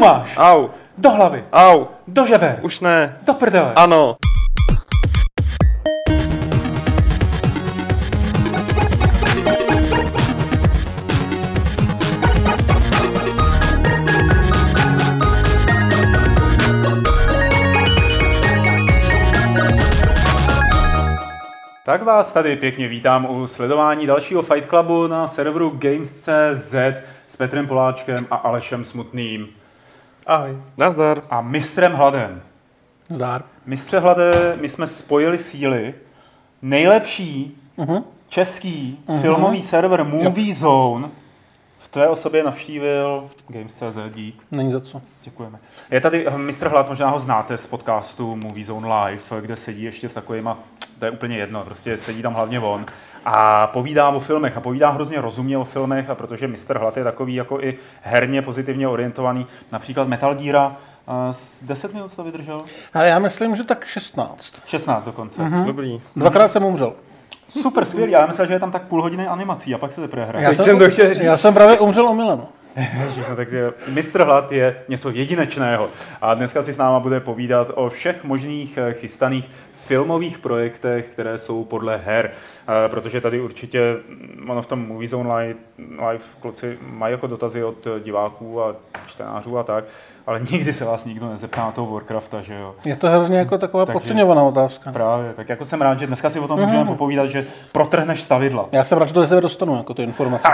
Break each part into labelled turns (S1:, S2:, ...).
S1: máš?
S2: Au,
S1: Do hlavy,
S2: au,
S1: do žeber,
S2: už ne.
S1: do prdele.
S2: Ano.
S1: Tak vás tady pěkně vítám u sledování dalšího Fight Clubu na serveru Games.cz s Petrem Poláčkem a Alešem Smutným. Ahoj.
S2: Nazdar.
S1: A mistrem Hladem.
S3: Zdár.
S1: Mistře Hlade, my jsme spojili síly. Nejlepší
S3: Uh-huh.
S1: český filmový server Movie Zone v tvé osobě navštívil Games.cz, dík.
S3: Není za co.
S1: Děkujeme. Je tady eh, mistr Hlad, možná ho znáte z podcastu Movie Zone Live, kde sedí ještě s takovýma, to je úplně jedno, prostě sedí tam hlavně on a povídá o filmech a povídá hrozně rozumně o filmech a protože mistr Hlad je takový jako i herně pozitivně orientovaný, například Metal Gear, 10 minut to vydržel?
S3: Ale já myslím, že tak 16.
S1: 16 dokonce.
S3: Mhm.
S2: Dobrý.
S3: Dvakrát jsem umřel.
S1: Super, skvělý. Já myslel, že je tam tak půl hodiny animací a pak se teprve hraje.
S3: Já
S4: jsem to chtěl říct.
S3: Já jsem právě umřel omylem.
S1: Ježiš, no tak je, mistr Hlad je něco jedinečného a dneska si s náma bude povídat o všech možných eh, chystaných filmových projektech, které jsou podle her, Eh, protože tady určitě, mm, ono v tom Movie Zone Live, live kluci mají jako dotazy od eh, diváků a čtenářů a tak, ale nikdy se vás nikdo nezeptá na toho Warcrafta, že jo.
S3: Je to hrozně jako taková
S1: Takže-
S3: podceňovaná otázka.
S1: Právě, tak jako jsem rád, že dneska si o tom můžeme popovídat, že protrhneš stavidla.
S3: Já jsem rád, že to se dostanu, jako ty informace.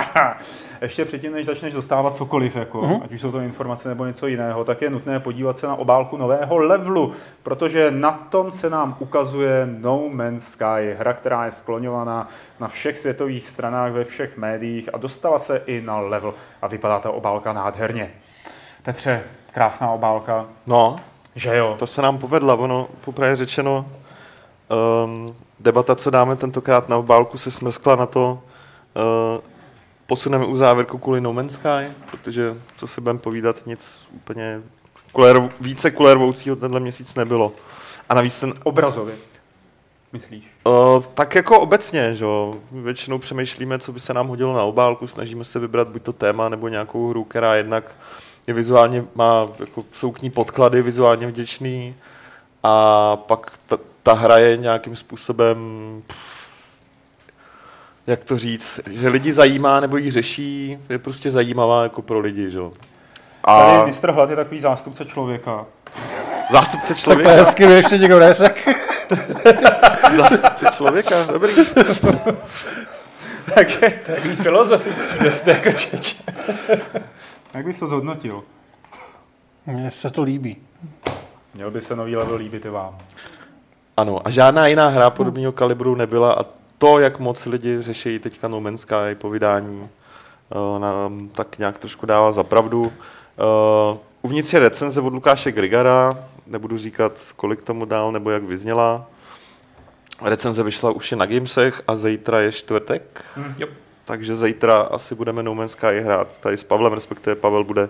S1: Ještě předtím, než začneš dostávat cokoliv, jako, uh-huh. ať už jsou to informace nebo něco jiného, tak je nutné podívat se na obálku nového levelu, protože na tom se nám ukazuje No Man's Sky, hra, která je skloňovaná na všech světových stranách, ve všech médiích a dostala se i na level a vypadá ta obálka nádherně. Petře, krásná obálka,
S2: No,
S1: že jo?
S2: to se nám povedla. Ono, popravě řečeno, um, debata, co dáme tentokrát na obálku, se smrskla na to, uh, posuneme u závěrku kvůli No Man's Sky, protože, co si budeme povídat, nic úplně kulér, více kulérvoucího tenhle měsíc nebylo. A navíc ten
S1: Obrazově, myslíš?
S2: Uh, tak jako obecně, že jo. Většinou přemýšlíme, co by se nám hodilo na obálku, snažíme se vybrat buď to téma nebo nějakou hru, která jednak je vizuálně, má, jako, jsou k ní podklady vizuálně vděčný a pak ta, ta hra je nějakým způsobem, pff, jak to říct, že lidi zajímá nebo ji řeší, je prostě zajímavá jako pro lidi, že jo. A
S1: Tady mistr Hlad je takový zástupce člověka.
S2: zástupce
S3: Tak to je
S2: člověka,
S3: hezky, ještě někdo neřekl.
S2: zástupce člověka, dobrý.
S1: Takže,
S4: Takový filozofický dost jako čeče.
S1: Jak bys to zhodnotil?
S3: Mně se to líbí.
S1: Měl by se nový level líbit i vám.
S2: Ano, a žádná jiná hra podobného kalibru nebyla a to, jak moc lidi řeší teďka No Man's Sky po vydání, eh, nám tak nějak trošku dává za pravdu. Eh, Uvnitř je recenze od Lukáše Grigara, nebudu říkat, kolik tomu dál nebo jak vyzněla. Recenze vyšla už je na Gamesech a zítra je čtvrtek,
S4: Jo.
S2: Takže zítra asi budeme No Man's Sky hrát tady s Pavlem, respektive Pavel bude uh,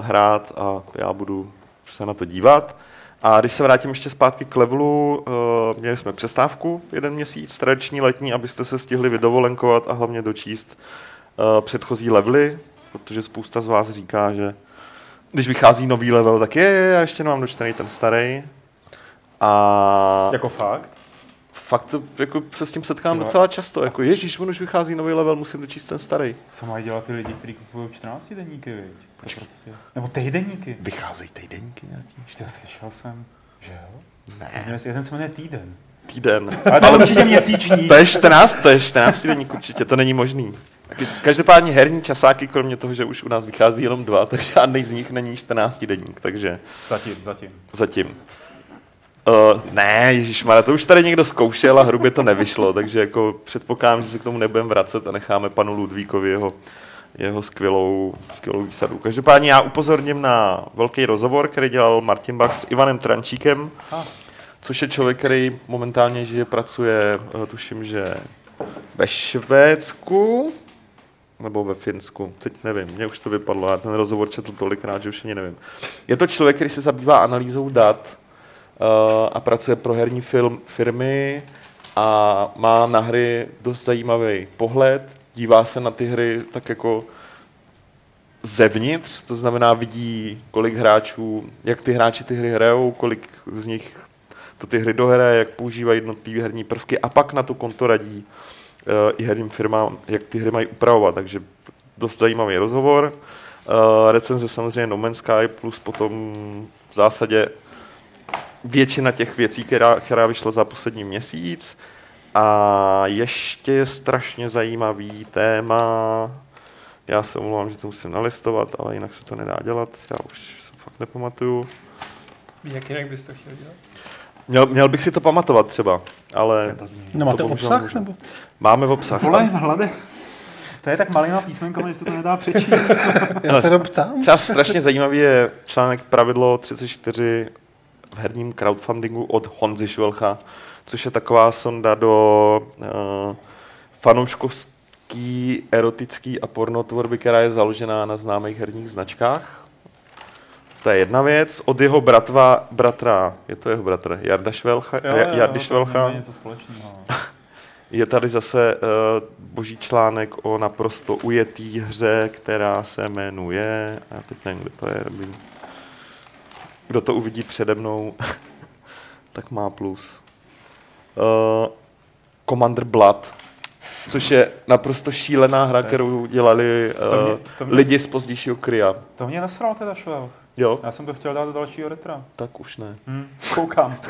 S2: hrát a já budu se na to dívat. A když se vrátím ještě zpátky k levelu, uh, měli jsme přestávku jeden měsíc, tradiční letní, abyste se stihli vydovolenkovat a hlavně dočíst uh, předchozí levely, protože spousta z vás říká, že když vychází nový level, tak je, je já ještě nemám dočtený ten starý. A
S1: Jako fakt?
S2: Fakt to, jako se s tím setkám
S1: Jo.
S2: docela často. Jako, ježíš, on už vychází nový level, musím dočíst ten starý.
S1: Co mají dělat ty lidi, kteří kupují 14 denníky, viď? Prostě. Nebo týdenníky.
S2: Vycházejí týdenníky nějaký?
S1: Ještě slyšel jsem, že jo?
S2: Ne.
S1: Jeden, jeden se jmenuje týden.
S2: Týden.
S1: Ale to je určitě měsíční.
S2: To je 14, to je 14 denník určitě, to není možný. Každopádně herní časáky, kromě toho, že už u nás vychází jenom dva, tak žádný z nich není 14 denník, takže
S1: Zatím, zatím.
S2: zatím. Uh, ne, Ježíš to už tady někdo zkoušel a hrubě to nevyšlo, takže jako předpokládám, že se k tomu nebudeme vracet a necháme panu Ludvíkovi jeho, jeho skvělou, skvělou výsadu. Každopádně já upozorním na velký rozhovor, který dělal Martin Bach s Ivanem Trančíkem, což je člověk, který momentálně žije, pracuje, eh, tuším, že ve Švédsku, nebo ve Finsku, teď nevím, mě už to vypadlo, já ten rozhovor četl tolikrát, že už ani nevím. Je to člověk, který se zabývá analýzou dat a pracuje pro herní film, firmy a má na hry dost zajímavý pohled, dívá se na ty hry tak jako zevnitř, to znamená vidí, kolik hráčů, jak ty hráči ty hry hrajou, kolik z nich to ty hry dohraje, jak používají jednotlivé herní prvky a pak na to konto radí uh, i herním firmám, jak ty hry mají upravovat, takže dost zajímavý rozhovor. Uh, recenze samozřejmě No Man's Sky plus potom v zásadě většina těch věcí, která, která vyšla za poslední měsíc. A ještě je strašně zajímavý téma, já se omlouvám, že to musím nalistovat, ale jinak se to nedá dělat, já už se fakt nepamatuju.
S4: Jak jinak bys to chtěl dělat?
S2: Měl, měl bych si to pamatovat třeba, ale
S3: Nemáte obsah?
S2: můžu.
S3: Nebo?
S2: máme v obsah.
S1: Vole, hlade. To je tak malýma písmenkama, že se to nedá přečíst.
S3: Já se ptám.
S2: Třeba strašně zajímavý je článek pravidlo 34 v herním crowdfundingu od Honzy Švelcha, což je taková sonda do uh, fanouškovský, erotický a pornotvorby, která je založená na známých herních značkách. To je jedna věc. Od jeho bratva, bratra, je to jeho bratr, Jarda Švelcha, Jardy Švelcha.
S1: něco společného.
S2: Je tady zase uh, boží článek o naprosto ujetý hře, která se jmenuje, a teď nevím, kde to je. Kdo to uvidí přede mnou, tak má plus. Uh, Commander Blood, což je naprosto šílená hra, kterou dělali
S1: To mě-
S2: uh,
S1: to mě-
S2: lidi z pozdějšího krya.
S1: To mě nasral teda švel.
S2: Jo,
S1: Já jsem to chtěl dát do dalšího retra.
S2: tak už ne.
S1: Hm, koukám.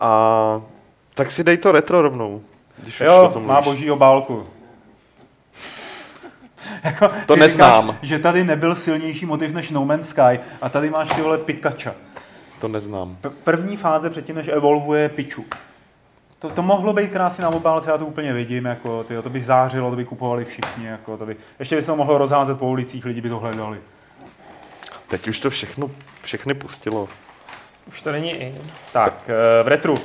S2: A tak si dej to retro rovnou. Když už
S1: Jo,
S2: tom
S1: má
S2: mluvíš.
S1: boží obálku. jako,
S2: To neznám.
S1: Říkáš, že tady nebyl silnější motiv než No Man's Sky a tady máš ty vole Pikacha.
S2: To neznám.
S1: P- první fáze předtím, než evolvuje Pichu. To, to mohlo být krásně na obálce, já to úplně vidím, jako, tyjo, to by zářilo, to by kupovali všichni, jako, to by, ještě by se to mohlo rozházet po ulicích, lidi by to hledali.
S2: Teď už to všechno, všechny pustilo.
S4: Už to není i.
S1: Tak, eh, v retru.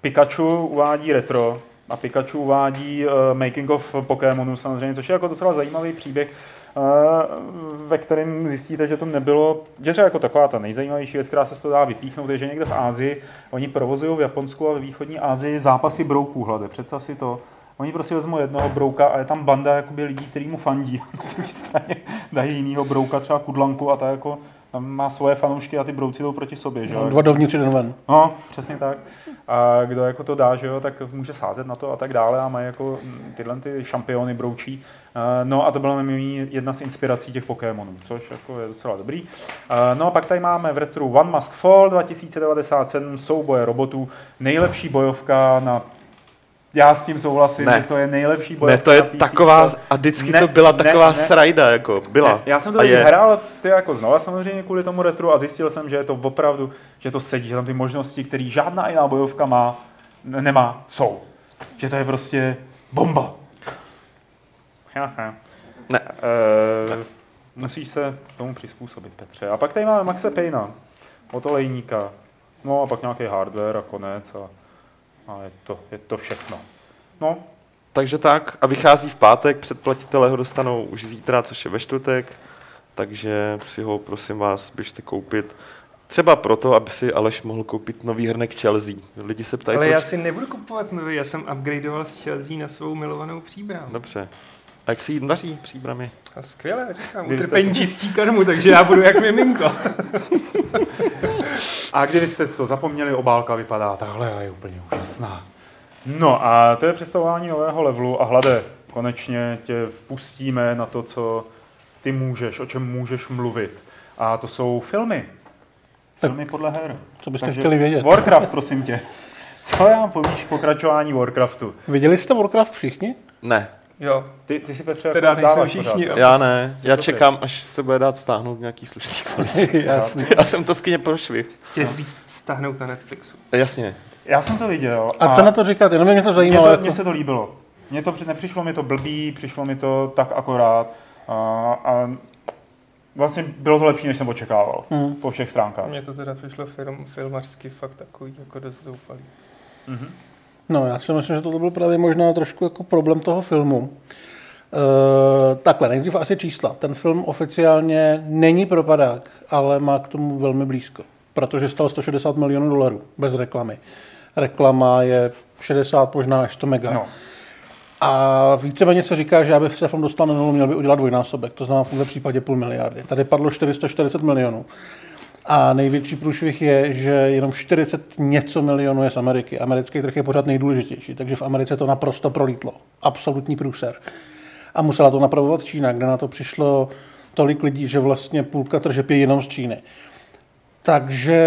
S1: Pikachu uvádí retro a Pikachu uvádí uh, making of Pokémonu samozřejmě, což je jako docela zajímavý příběh, uh, ve kterém zjistíte, že to nebylo, že třeba jako taková ta nejzajímavější věc, která se z toho dá vypíchnout, je, že někde v Ázii, oni provozují v Japonsku a ve východní Asii zápasy brouků, hlade, představ si to. Oni prostě vezmou jednoho brouka a je tam banda jakoby lidí, který mu fandí. Straně dají jinýho brouka, třeba kudlanku a ta jako tam má svoje fanoušky a ty brouci jdou proti sobě. Že? jo?
S3: Dva dovnitř, jeden ven.
S1: No, přesně tak. A kdo jako to dá, že jo, tak může sázet na to a tak dále a mají jako mm, tyhle ty šampiony broučí. Eh, No a to byla mimo jedna z inspirací těch Pokémonů, což jako je docela dobrý. Eh, No a pak tady máme v retru One Must Fall 2097, souboje robotů, nejlepší bojovka na já s tím souhlasím,
S2: Ne.
S1: že to je nejlepší bojovka
S2: Ne, to je
S1: PC.
S2: taková, a vždycky
S1: Ne,
S2: to byla
S1: ne,
S2: taková
S1: ne.
S2: srajda, jako byla.
S1: Ne, já jsem to teď hrál ty jako znova samozřejmě kvůli tomu retru a zjistil jsem, že je to opravdu, že to sedí, že tam ty možnosti, které žádná jiná bojovka má, ne- nemá, jsou. Že to je prostě bomba. Jaha.
S2: Ne.
S1: E, musíš se tomu přizpůsobit, Petře. A pak tady máme Maxe Payna, od olejníka. No a pak nějaký hardware a konec a, a je, to, je to všechno. No,
S2: Takže tak, a vychází v pátek, předplatitelé ho dostanou už zítra, což je ve čtvrtek, takže si ho, prosím vás, běžte koupit. Třeba proto, aby si Aleš mohl koupit nový hrnek Chelsea. Lidi se ptají,
S4: Ale
S2: proč...
S4: já si nebudu kupovat nový, já jsem upgradeoval z Chelsea na svou milovanou příbram.
S2: Dobře. A jak se jí daří příbramy?
S4: A skvěle, říkám, utrpení čistí karmu, takže já budu jak miminko.
S1: A kdybyste to zapomněli, obálka vypadá takhle a je úplně úžasná. No a to je představování nového levelu a hlade, konečně tě vpustíme na to, co ty můžeš, o čem můžeš mluvit. A to jsou filmy. Filmy podle her.
S3: Co byste
S1: Takže
S3: chtěli vědět?
S1: Warcraft, prosím tě. Co já povíš k pokračování Warcraftu?
S3: Viděli jste Warcraft všichni?
S2: Ne,
S4: Jo,
S1: Ty, ty si Petře
S4: Teda
S1: jako
S4: nejsem
S1: dáváš
S4: všichni,
S1: pořád,
S2: já ne. Já čekám, až se bude dát stáhnout nějaký slušný kvality.
S3: Jasně.
S2: Já jsem to v kině prošvih.
S4: chtěl jsi říct stáhnout na Netflixu.
S2: Jasně.
S1: Já jsem to viděl.
S3: A co na to říkat? Jenom mě to
S1: Mně,
S3: zajímalo.
S1: to,
S3: jako...
S1: mně se to líbilo. Mně to při- nepřišlo mi to blbý, přišlo mi to tak akorát. A, a vlastně bylo to lepší, než jsem očekával.
S3: Hmm.
S1: Po všech stránkách.
S4: Mně to teda přišlo film, filmařsky fakt takový jako dost zoufalý.
S3: No, já si myslím, že to byl právě možná trošku jako problém toho filmu. E, takhle, nejdřív asi čísla. Ten film oficiálně není propadák, ale má k tomu velmi blízko, protože stal 160 milionů dolarů bez reklamy. Reklama je 60, možná až 100 mega.
S1: No.
S3: A víceméně se říká, že aby se film dostal na nulu, měl by udělat dvojnásobek, to znamená v tomto případě půl miliardy. Tady padlo 440 milionů. A největší průšvih je, že jenom 40 něco milionů je z Ameriky. Americký trh je pořád nejdůležitější, takže v Americe to naprosto prolítlo. Absolutní průser. A musela to napravovat Čína, kde na to přišlo tolik lidí, že vlastně půlka tržeb je jenom z Číny. Takže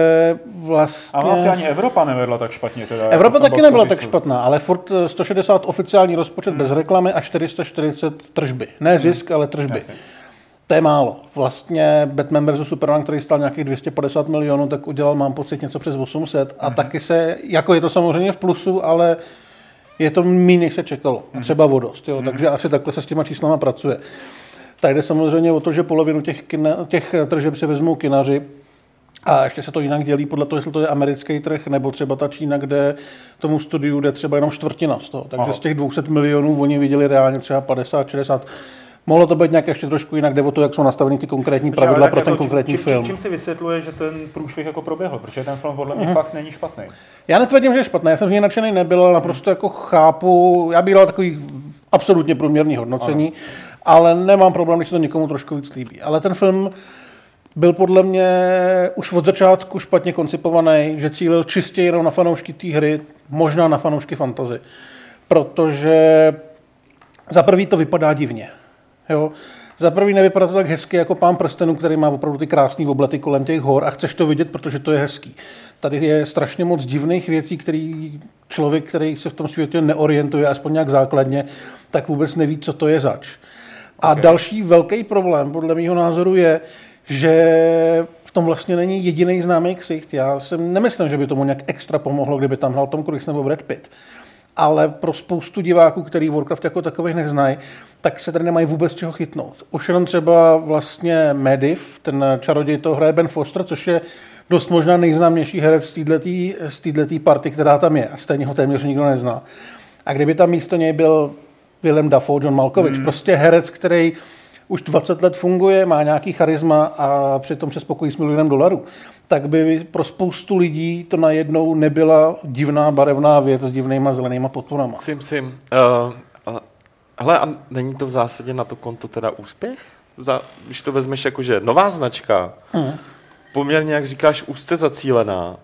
S3: vlastně...
S1: A vlastně ani Evropa nevedla tak špatně. Teda,
S3: Evropa
S1: jako
S3: taky
S1: box
S3: nebyla tak špatná, ale furt eh, 160 oficiální rozpočet
S1: Hmm.
S3: bez reklamy a 440 tržby. Ne zisk, ale tržby.
S1: Jasně.
S3: To je málo. Vlastně Batman vs. Superman, který stál nějakých 250 milionů, tak udělal, mám pocit, něco přes 800. A taky se, jako je to samozřejmě v plusu, ale je to méně, než se čekalo. A třeba o dost. Jo? Takže asi takhle se s těma číslama pracuje. Tady jde samozřejmě o to, že polovinu těch, kina, těch tržeb si vezmou kinaři, a ještě se to jinak dělí podle toho, jestli to je americký trh, nebo třeba ta Čína, kde tomu studiu jde třeba jenom čtvrtina z toho. Takže
S1: Aha.
S3: z těch 200 milionů oni viděli reálně třeba 50, 60. Mohlo to být nějak ještě trošku jinak, jde o to, jak jsou nastaveny ty konkrétní
S1: Počkej, ale
S3: pravidla pro ten
S1: jako
S3: konkrétní
S1: čím,
S3: film.
S1: Čím, čím si vysvětluje, že ten průšvih jako proběhl? Protože ten film podle mě fakt není špatný.
S3: Já netvrdím, že je špatné, já jsem z něj nadšený nebyl, ale naprosto jako chápu, já bych dal takový absolutně průměrný hodnocení, ale nemám problém, když se to někomu trošku víc líbí. Ale ten film byl podle mě už od začátku špatně koncipovaný, že cílil čistě jenom na fanoušky té hry, možná na fanoušky fantazy. Protože za prvý to vypadá divně. Jo? Za prvý nevypadá to tak hezky jako pán prstenů, který má opravdu ty krásné oblety kolem těch hor a chceš to vidět, protože to je hezký. Tady je strašně moc divných věcí, který člověk, který se v tom světě neorientuje, aspoň nějak základně, tak vůbec neví, co to je zač. A okay. další velký problém, podle mého názoru, je, že v tom vlastně není jediný známý ksicht. Já si nemyslím, že by tomu nějak extra pomohlo, kdyby tam hrál Tom Cruise nebo Brad Pitt. Ale pro spoustu diváků, který Warcraft jako takových neznají, tak se tady nemají vůbec čeho chytnout. Už jenom třeba vlastně Mediv, ten čaroděj to hraje Ben Foster, což je dost možná nejznámější herec z této party, která tam je. A stejně ho téměř nikdo nezná. A kdyby tam místo něj byl Willem Dafoe, John Malkovich, mm. prostě herec, který už 20 let funguje, má nějaký charisma a přitom se spokojí s milionem dolarů, tak by pro spoustu lidí to najednou nebyla divná barevná věc s divnýma zelenýma podporama.
S2: Sim, sim. Uh, uh, hele, a není to v zásadě na to konto teda úspěch? Za, když to vezmeš jako, že nová značka, mm. poměrně, jak říkáš, úzce zacílená,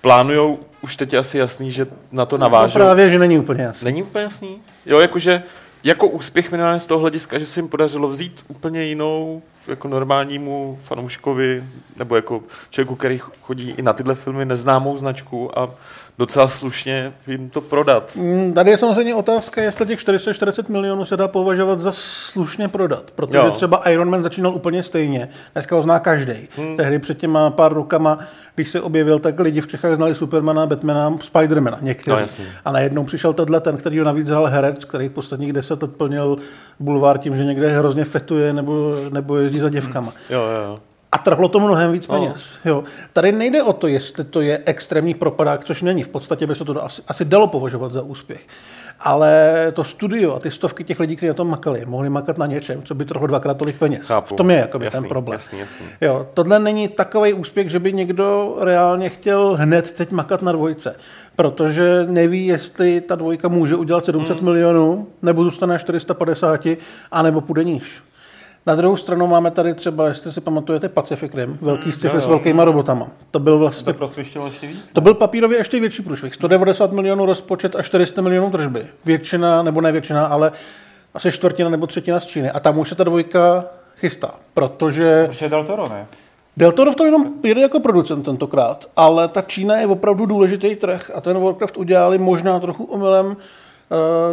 S2: plánujou, už teď je asi jasný, že na to navážou.
S3: No právě, že není úplně jasný.
S2: Není úplně jasný? Jo, jakože jako úspěch minimálně z toho hlediska, že se jim podařilo vzít úplně jinou, jako normálnímu fanouškovi, nebo jako člověku, který chodí i na tyhle filmy, neznámou značku a docela slušně jim to prodat.
S3: Mm, Tady je samozřejmě otázka, jestli těch 440 milionů se dá považovat za slušně prodat, protože
S2: Jo.
S3: třeba Iron Man začínal úplně stejně. Dneska ho zná každý. Hmm. Tehdy před těma pár rokama, když se objevil, tak lidi v Čechách znali Supermana, Batmana, Spidermana, někteří.
S2: No,
S3: a najednou přišel tenhle ten, který ho navíc hrál herec, který posledních deset let plnil bulvár tím, že někde hrozně fetuje nebo, nebo jezdí za děvkama.
S2: Jo, jo, jo.
S3: A trhlo to mnohem víc
S2: No.
S3: peněz. Jo. Tady nejde o to, jestli to je extrémní propadák, což není. V podstatě by se to asi, asi dalo považovat za úspěch. Ale to studio a ty stovky těch lidí, kteří na tom makali, mohli makat na něčem, co by trhlo dvakrát tolik peněz.
S2: Chápu.
S3: V tom je jakoby
S2: Jasný,
S3: ten problém.
S2: jasný, jasný.
S3: Jo, tohle není takový úspěch, že by někdo reálně chtěl hned teď makat na dvojce. Protože neví, jestli ta dvojka může udělat 700
S2: Hmm.
S3: milionů, nebo zůstane na 450, anebo půjde níž. Na druhou stranu máme tady třeba, jestli si pamatujete, Pacific Rim, velký sci-fi s velkýma robotama. To byl vlastně
S1: To ještě víc?
S3: to byl papírově ještě větší průšvih. 190 milionů rozpočet a 400 milionů tržby. Většina, nebo ne většina, ale asi čtvrtina nebo třetina z Číny. A tam už se ta dvojka chystá, protože
S1: Protože Del Toro, ne?
S3: Del Toro v tom jenom jede jako producent tentokrát, ale ta Čína je opravdu důležitý trh a ten Warcraft udělali možná trochu omylem uh,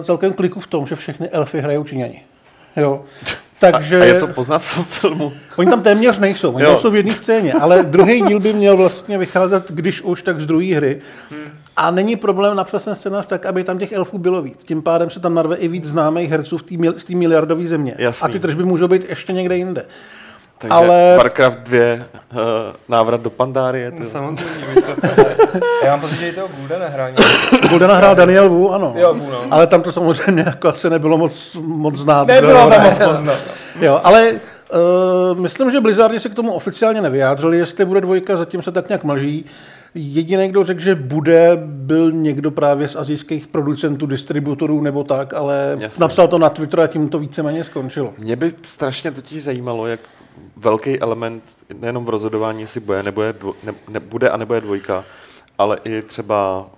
S3: celkem kliku v tom, že všechny elfy hrajou Číňani. Jo. Takže
S2: A je to poznat v filmu?
S3: Oni tam téměř nejsou, oni
S2: Jo.
S3: tam jsou v jedné scéně, ale druhý díl by měl vlastně vycházet, když už, tak z druhé hry. A není problém napsat ten scénář tak, aby tam těch elfů bylo víc. Tím pádem se tam narve i víc známých herců v z té miliardové země.
S2: Jasný.
S3: A ty tržby můžou být ještě někde jinde.
S2: Takže
S3: Ale-
S2: Warcraft 2, uh, návrat do Pandárie. To...
S4: No, samozřejmě, víš co. A já mám pocit, že i toho.
S3: Golden hrál Daniel Wu, ano.
S4: Jo, Wu, no.
S3: Ale tam to samozřejmě jako asi nebylo moc, moc znát.
S4: Nebylo tam moc poznat.
S3: Jo, ale Uh, myslím, že Blizzardi se k tomu oficiálně nevyjádřili, jestli bude dvojka, zatím se tak nějak mlží. Jediný, kdo řekl, že bude, byl někdo právě z azijských producentů, distributorů nebo tak, ale
S2: Jasně.
S3: napsal to na Twitter a tím to víceméně skončilo.
S2: Mě by strašně totiž zajímalo, jak velký element nejenom v rozhodování, jestli bude, nebo je dvo, ne, ne, bude a nebo je dvojka, ale i třeba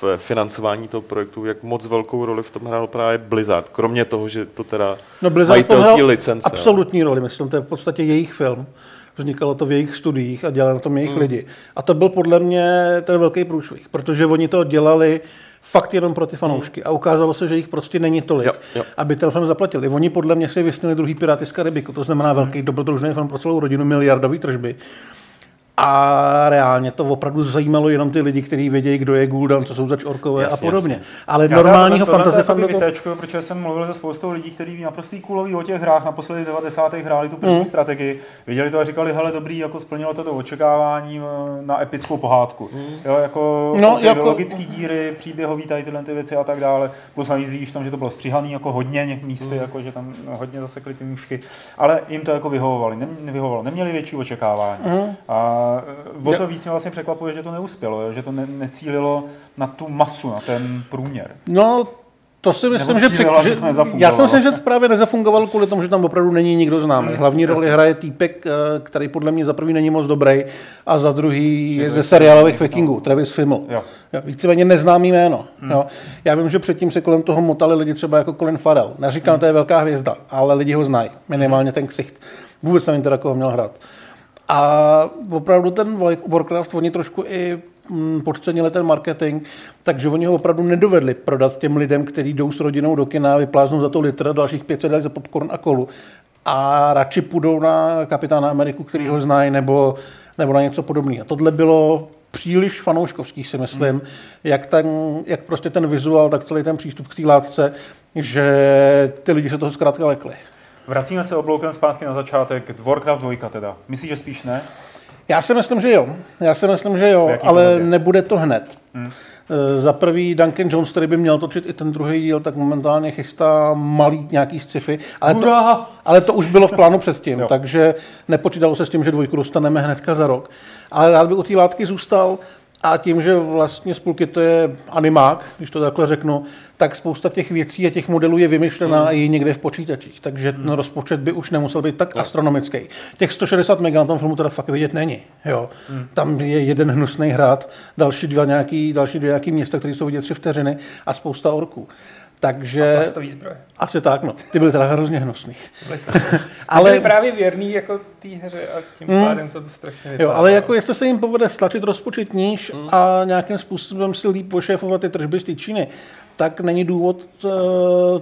S2: v financování toho projektu, jak moc velkou roli v tom hrál právě Blizzard, kromě toho, že to teda
S3: No Blizzard
S2: mají
S3: hrál
S2: licence.
S3: absolutní roli, myslím, to je v podstatě jejich film. Vznikalo to v jejich studiích a dělali na tom jejich hmm. lidi. A to byl podle mě ten velký průšvih, protože oni to dělali fakt jenom pro ty fanoušky. A ukázalo se, že jich prostě není tolik,
S2: Jo, jo.
S3: aby ten film zaplatili. Oni podle mě si vysnili druhý Piráty z Karibiku, to znamená velký dobrodružný film pro celou rodinu, miliardový tržby. A reálně to opravdu zajímalo jenom ty lidi, kteří vědějí, kdo je Guldan, co jsou zač orkové
S2: Jasně,
S3: a podobně.
S2: jasně.
S3: Ale
S1: Já
S3: normálního fantasy fanda to...
S1: vytéčkuju, protože jsem mluvil se spoustou lidí, kteří naprostý kůlový o těch hrách, naposledy v 90. hráli tu první
S3: Mm.
S1: strategii, viděli to a říkali, hele dobrý, jako splnilo to to očekávání eh, na epickou pohádku. Jo, jako,
S3: No,
S1: no,
S3: jako-
S1: logický díry, příběhový tady tyhle ty věci a tak dále. Plus navíc vidíš tam, že to bylo stříhaný jako hodně něk místy, jako, že tam hodně zasekli ty mušky. Ale jim to jako vyhovovali, nem, nevyhovovalo, neměli větší očekávání. A o to víc mě vlastně překvapuje, že to neuspělo, že to ne, necílilo na tu masu, na ten průměr.
S3: No, to si myslím, že, přek-
S1: že to.
S3: Já si myslím, že to právě nezafungovalo kvůli tomu, že tam opravdu není nikdo známý.
S1: Hmm,
S3: Hlavní roli hraje týpek, eh, který podle mě za prvý není moc dobrý a za druhý je ze seriálových vikingů, Travis Fimmel. Víceméně neznámý jméno.
S1: Hmm.
S3: Jo. Já vím, že předtím se kolem toho motali lidi třeba jako Colin Farrell. Neříkám, to je velká hvězda, ale lidi ho znají. Minimálně ten ksicht. Vůbec nevím teda, koho měl hrát. A opravdu ten Warcraft, oni trošku i mm, podcenili ten marketing, takže oni ho opravdu nedovedli prodat těm lidem, kteří jdou s rodinou do kina, vypláznou za to litr, dalších 500 dají za popcorn a kolu a radši půjdou na Kapitána Ameriku, který ho znají, nebo, nebo na něco podobného. A tohle bylo příliš fanouškovský, si myslím, hmm. jak, ten, jak prostě ten vizuál, tak celý ten přístup k té látce, že ty lidi se toho zkrátka lekli.
S1: Vracíme se obloukem zpátky na začátek. Warcraft 2 teda. Myslíš, že spíš ne?
S3: Já si myslím, že jo. Já si myslím, že jo, ale
S1: podobě?
S3: nebude to hned. Hmm. Za prvý Duncan Jones, který by měl točit i ten druhý díl, tak momentálně chystá malý nějaký sci-fi. Ale to, ale to už bylo v plánu předtím, takže nepočítalo se s tím, že dvojku dostaneme hnedka za rok. Ale rád by u té látky zůstal a tím, že vlastně z půlky to je animák, když to takhle řeknu, tak spousta těch věcí a těch modelů je vymyšlená
S1: Hmm.
S3: a je někde v počítačích. Takže ten rozpočet by už nemusel být tak astronomický. Těch 160 mega na tom filmu teda fakt vidět není. Jo.
S1: Hmm.
S3: Tam je jeden hnusný hrad, další dva nějaký, další dvě nějaký města, které jsou vidět tři vteřiny a spousta orků. Takže
S4: Plastový zbroje.
S3: asi tak, no. Ty byly teda hrozně hnusný. Ale-
S4: Byli právě věrný jako té hře a tím pádem to strašně
S3: Jo,
S4: vypadá.
S3: ale jako jestli se jim povede stlačit rozpočet níž a nějakým způsobem si líp pošéfovat ty tržby z té Číny, tak není důvod uh,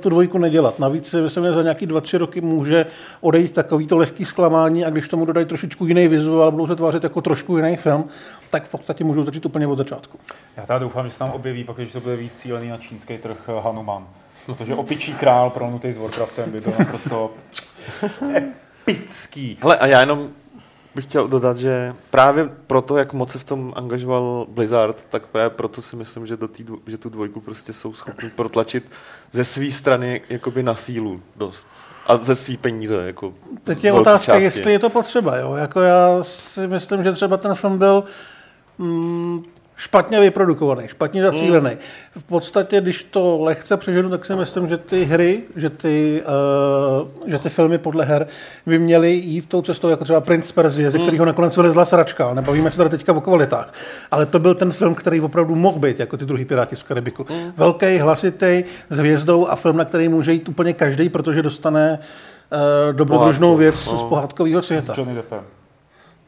S3: tu dvojku nedělat. Navíc myslím, že za nějaký dva, tři roky může odejít takovýto lehký zklamání a když tomu dodají trošičku jiný vizuál, budou se tvářit jako trošku jiný film, tak v podstatě můžou začít úplně od začátku.
S1: Já teda doufám, že se tam objeví, pak, když to bude víc cílený na čínský trh eh, Hanuman. Protože opičí král prolnutý s Warcraftem by byl naprosto epický.
S2: Hele, a já jenom bych chtěl dodat, že právě proto, jak moc se v tom angažoval Blizzard, tak právě proto si myslím, že, do tý, dvo- že tu dvojku prostě jsou schopni protlačit ze své strany jakoby na sílu dost. A ze svý peníze. Jako
S3: Teď je otázka,
S2: části.
S3: jestli je to potřeba. Jo? Jako já si myslím, že třeba ten film byl mm, špatně vyprodukovaný, špatně zacílený. V podstatě, když to lehce přeženu, tak si myslím, že ty hry, že ty, uh, že ty filmy podle her by měly jít tou cestou, jako třeba Prince z Perzie, ze kterého nakonec vylezla sračka. Nebavíme se tady teďka o kvalitách. Ale to byl ten film, který opravdu mohl být, jako ty druhý Piráti z Karibiku. Velký, hlasitý, s hvězdou a film, na který může jít úplně každý, protože dostane uh, dobrodružnou věc
S2: no.
S3: z pohádkového světa.
S1: S Johnny Deppem.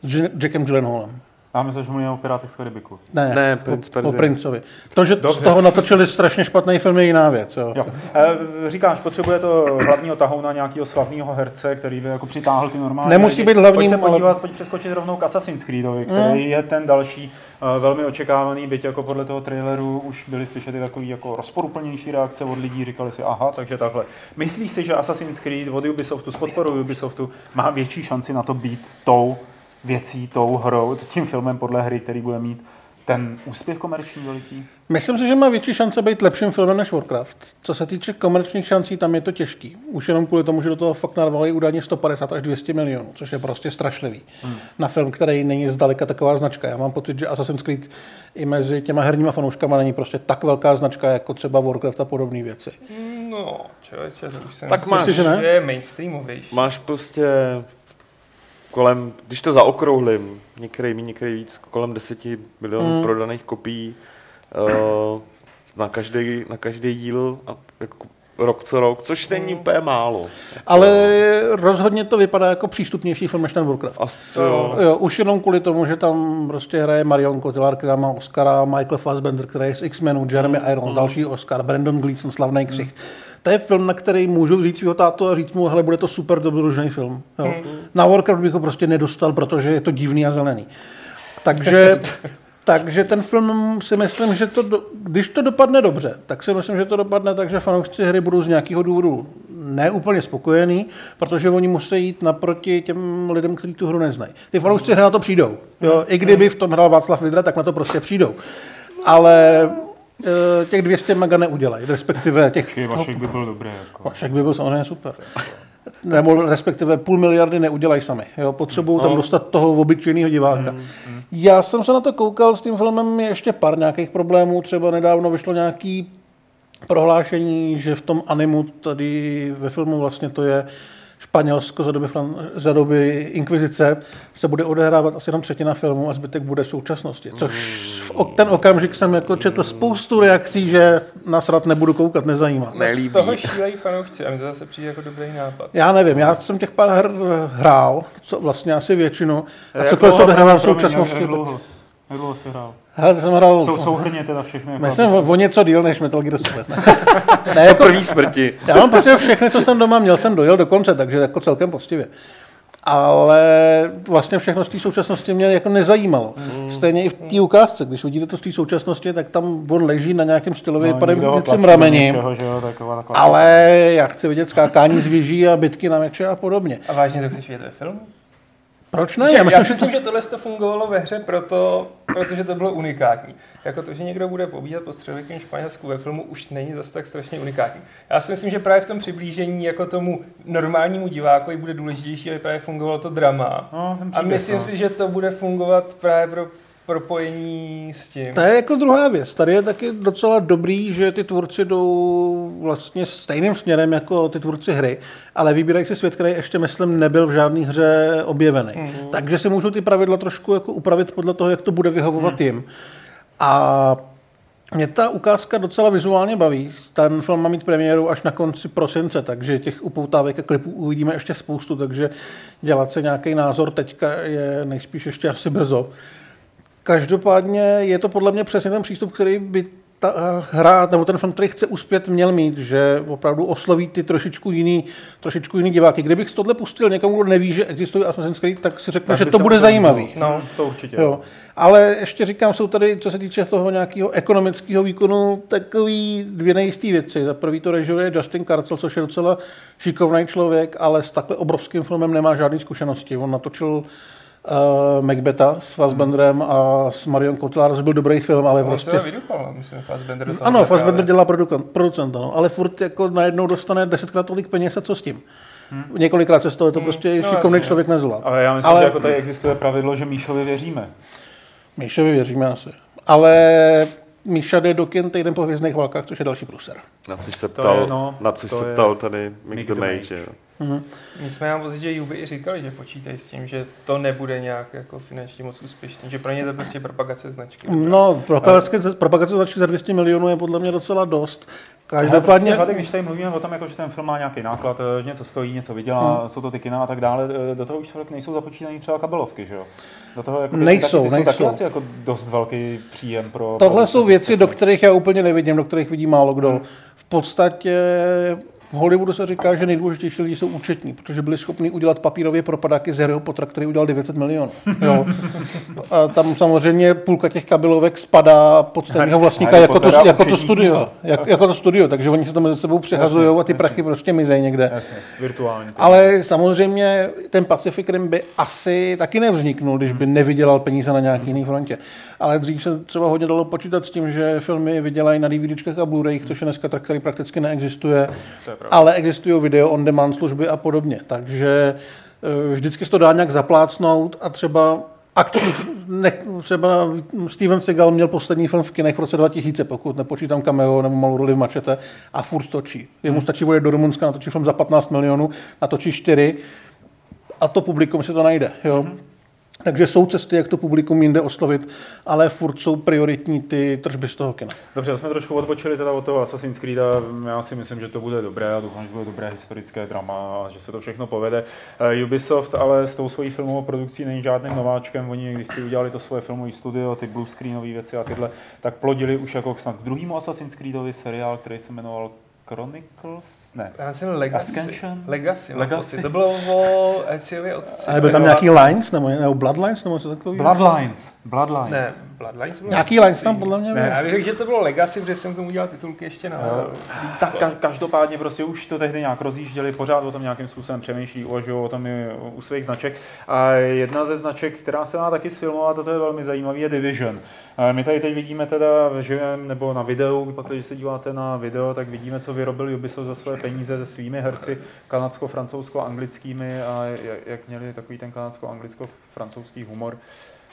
S3: Jackem Gyllenhaalem.
S1: Já myslím, že mluvíme o Pirátech z Karibiku.
S3: Ne,
S2: Ne,
S3: po,
S2: Prince
S3: po
S2: Perzie.
S3: Princovi. To, že
S1: Dobře.
S3: z toho natočili strašně špatný film, je jiná věc. Jo.
S1: Jo. E, říkáš, potřebuje to hlavního tahouna nějakého slavného herce, který by jako přitáhl ty normální.
S3: Nemusí
S1: lidi.
S3: být hlavním,
S1: Pojď se
S3: ale-
S1: podívat, pojď přeskočit rovnou k Assassin's Creedovi, který je ten další e, velmi očekávaný, byť jako podle toho traileru už byly slyšet i takový jako rozporuplnější reakce od lidí, říkali si, aha, takže takhle. Myslíš si, že Assassin's Creed od Ubisoftu s podporou Ubisoftu má větší šanci na to být tou věcí, tou hrou, tím filmem podle hry, který bude mít ten úspěch komerční veliký?
S3: Myslím si, že má větší šance být lepším filmem než Warcraft. Co se týče komerčních šancí, tam je to těžký. Už jenom kvůli tomu, že do toho fakt narvali údajně 150 až 200 milionů, což je prostě strašlivý. Hmm. Na film, který není zdaleka taková značka. Já mám pocit, že Assassin's Creed i mezi těma herníma fanouškama není prostě tak velká značka, jako třeba Warcraft a podobné věci.
S4: No, člověče, to už jsem
S2: Tak máš-
S3: Myslíš, že ne?
S4: že je mainstreamovější.
S2: Máš prostě kolem, když to zaokrouhlím, některý méně, některý víc, kolem 10 milionů
S3: Mm.
S2: mm. prodaných kopií uh, na každý, na každý díl a jako rok co rok, což není úplně málo.
S3: Ale rozhodně to vypadá jako přístupnější film než ten Warcraft.
S2: A to,
S3: Jo, už jenom kvůli tomu, že tam prostě hraje Marion Cotillard, která má Oscara, Michael Fassbender, který je z X-Menů, Jeremy Irons, další Oscar, Brandon Gleeson, slavný ksicht. To je film, na který můžu vzít svého tátu a říct mu, hele, bude to super dobrodružný film. Jo. Na Warcraft bych ho prostě nedostal, protože je to divný a zelený. Takže, takže ten film si myslím, že to, do, když to dopadne dobře, tak si myslím, že to dopadne tak, že fanoušci hry budou z nějakého důvodu neúplně spokojení, protože oni musí jít naproti těm lidem, kteří tu hru neznají. Ty fanoušci hry na to přijdou. Jo? I kdyby v tom hrál Václav Vidra, tak na to prostě přijdou. Ale těch 200 mega neudělají, respektive těch...
S1: Vašek by byl dobrý. Jako.
S3: Vašek by byl samozřejmě super. Nebo respektive půl miliardy neudělají sami. Jo? Potřebují tam dostat toho obyčejného diváka. Já jsem se na to koukal, s tím filmem je ještě pár nějakých problémů. Třeba nedávno vyšlo nějaký prohlášení, že v tom animu tady ve filmu vlastně to je Španělsko za doby, Fran- za doby inkvizice se bude odehrávat asi jenom třetina filmu a zbytek bude v současnosti. Což v o- ten okamžik jsem jako četl spoustu reakcí, že nasrat nebudu koukat, nezajímá.
S4: Z toho šílejí fanoušci a mi to zase přijde jako dobrý nápad.
S3: Já nevím, já jsem těch pár her hrál, co vlastně asi většinu. A
S1: Jak
S3: cokoliv se
S1: dlouho-
S3: odehrává v současnosti.
S1: Jak, dlouho? Jak dlouho jsi hrál?
S3: Hele, to jsem hrál,
S1: Jsou souhrně teda všechny. Jako
S3: myslím,
S1: aby
S3: o, o něco díl než Metal Gear Solid. Ne, ne jako,
S2: první smrti.
S3: já mám prostě všechny, co jsem doma měl, jsem dojel do konce, takže jako celkem poctivě. Ale vlastně všechno z té současnosti mě jako nezajímalo. Stejně i v té ukázce, když vidíte to z té současnosti, tak tam on leží na nějakém stylově
S1: No, že jo, taková taková-
S3: Ale já chci vidět skákání z věží a bitky na meče a podobně.
S4: A vážně to chceš vidět ve filmu?
S3: Proč ne?
S4: Ne,
S3: Já myslím,
S4: já si
S3: že
S4: myslím,
S3: to...
S4: že tohle to fungovalo ve hře proto, protože to bylo unikátní. Jako to, že někdo bude pobíhat po středověkém Španělsku ve filmu, už není zase tak strašně unikátní. Já si myslím, že právě v tom přiblížení jako tomu normálnímu divákovi bude důležitější, aby právě fungovalo to drama.
S1: No,
S4: A myslím
S1: no.
S4: si, že to bude fungovat právě pro propojení s tím.
S3: To je jako druhá věc. Tady je taky docela dobrý, že ty tvůrci jdou vlastně stejným směrem jako ty tvůrci hry, ale vybírají si svět, který ještě, myslím, nebyl v žádné hře objevený. Mm-hmm. Takže si můžou ty pravidla trošku jako upravit podle toho, jak to bude vyhovovat mm. jim. A mě ta ukázka docela vizuálně baví. Ten film má mít premiéru až na konci prosince, takže těch upoutávek a klipů uvidíme ještě spoustu, takže dělat se nějaký názor teďka je nejspíš ještě asi brzo. Každopádně je to podle mě přesně ten přístup, který by ta eh, hra, nebo ten film, který chce uspět, měl mít, že opravdu osloví ty trošičku jiný, trošičku jiný diváky. Kdybych tohle pustil někomu, kdo neví, že existuje Assassin's Creed, tak si řekne,
S1: Tak
S3: že to bude zajímavý.
S4: No.
S1: to určitě.
S3: Jo. Ale ještě říkám, jsou tady, co se týče toho nějakého ekonomického výkonu, takový dvě nejisté věci. Za prvý to režiruje Justin Karcel, což je docela šikovný člověk, ale s takhle obrovským filmem nemá žádné zkušenosti. On natočil uh, Macbeta s Fassbenderem a s Marion Cotillard, byl dobrý film, ale
S4: On
S3: prostě...
S4: se vydupal, myslím, Fassbender toho
S3: Ano, Fassbender
S4: ale-
S3: dělá producent, producent ano, ale furt jako najednou dostane desetkrát tolik peněz a co s tím? Hmm. Několikrát se z toho to prostě
S4: no
S3: šikovný
S4: jasně.
S3: člověk nezvládl.
S1: Ale já myslím,
S3: Ale-
S1: že jako tady existuje pravidlo, že Míšovi věříme.
S3: Míšovi věříme asi. Ale Míša jde do kin týden po hvězdných válkách, což je další pruser.
S2: Na což se
S1: To
S2: ptal,
S1: je, no,
S2: na což
S1: to
S2: se
S1: je
S2: ptal tady Mick, the Mage.
S1: Mage.
S2: Jo.
S4: Nicméně mám pocit, že Juby i říkali, že počítají s tím, že to nebude nějak jako finančně moc úspěšný, že pro ně to je prostě propagace značky.
S3: No, propagace, propagace začít za 200 milionů je podle mě docela dost.
S1: Každopádně, prostě, když tady mluvíme o tom, jako, že ten film má nějaký náklad, eh, něco stojí, něco vydělá,
S3: Hmm.
S1: jsou to ty kina a tak dále, eh, do toho už člověk nejsou započítané třeba kabelovky, že jo? Do toho jako
S3: Nejsou,
S1: ty, ty jsou taky
S3: nejsou.
S1: asi jako dost velký příjem pro...
S3: tohle
S1: pro
S3: jsou věci, do kterých já úplně nevidím, do kterých vidí málo kdo. V podstatě v Hollywoodu se říká, že nejdůležitější lidi jsou účetní, protože byli schopni udělat papírově propadáky z Harryho Pottera, který udělal 900 milionů. Jo. A tam samozřejmě půlka těch kabelovek spadá pod stejného vlastníka jako to, jako to studio. Jak, jako to studio, takže oni se to mezi sebou přehazují a ty prachy prostě mizejí někde.
S1: Jasně, virtuální.
S3: Ale samozřejmě ten Pacific Rim by asi taky nevzniknul, když by nevydělal peníze na nějaký jiný frontě. Ale dřív se třeba hodně dalo počítat s tím, že filmy vydělají na DVDčkách a Blu-rayích, což je dneska trh, který prakticky neexistuje, ale existují video on demand služby a podobně. Takže eh, vždycky se to dá nějak zaplácnout a třeba akční, ne, třeba Steven Seagal měl poslední film v kinech v roce 2000, pokud nepočítám cameo nebo malou roli v mačete a furt točí. Jemu stačí vodit do Rumunska, natočí film za 15 milionů, natočí 4 a to publikum si to najde. Jo? Takže jsou cesty, jak to publikum jinde oslovit, ale furt jsou prioritní ty tržby z toho kina.
S1: Dobře, to jsme trošku odbočili teda od toho Assassin's Creed a já si myslím, že to bude dobré a doufám, že bude dobré historické drama a že se to všechno povede. Eh, Ubisoft ale s tou svojí filmovou produkcí není žádným nováčkem. Oni, když si udělali to svoje filmové studio, ty blue screenové věci a tyhle, tak plodili už jako snad k druhému Assassin's Creedovi seriál, který se jmenoval Chronicles? Ne.
S4: Já jsem Legacy.
S1: Ascension?
S4: Legacy.
S1: Legacy.
S4: To bylo o Eziovi otci.
S3: Ale byl tam nějaký lines nebo, nebo bloodlines nebo co takového?
S1: Bloodlines. Bloodlines.
S4: Ne, Bloodlines bylo
S3: Nějaký lines tam podle mě byl.
S4: Ne, já bych řekl, že to bylo Legacy, protože jsem k tomu udělal titulky ještě na...
S1: Tak ka- každopádně prostě už to tehdy nějak rozjížděli, pořád o tom nějakým způsobem přemýšlí, uvažují o tom i u svých značek. A jedna ze značek, která se má taky sfilmovat, a to je velmi zajímavý, je Division. A My tady teď vidíme teda v živém nebo na videu, pak když se díváte na video, tak vidíme, co vyrobil Ubisoft za své peníze se svými herci kanadsko-francouzsko-anglickými a jak měli takový ten kanadsko-anglicko-francouzský humor.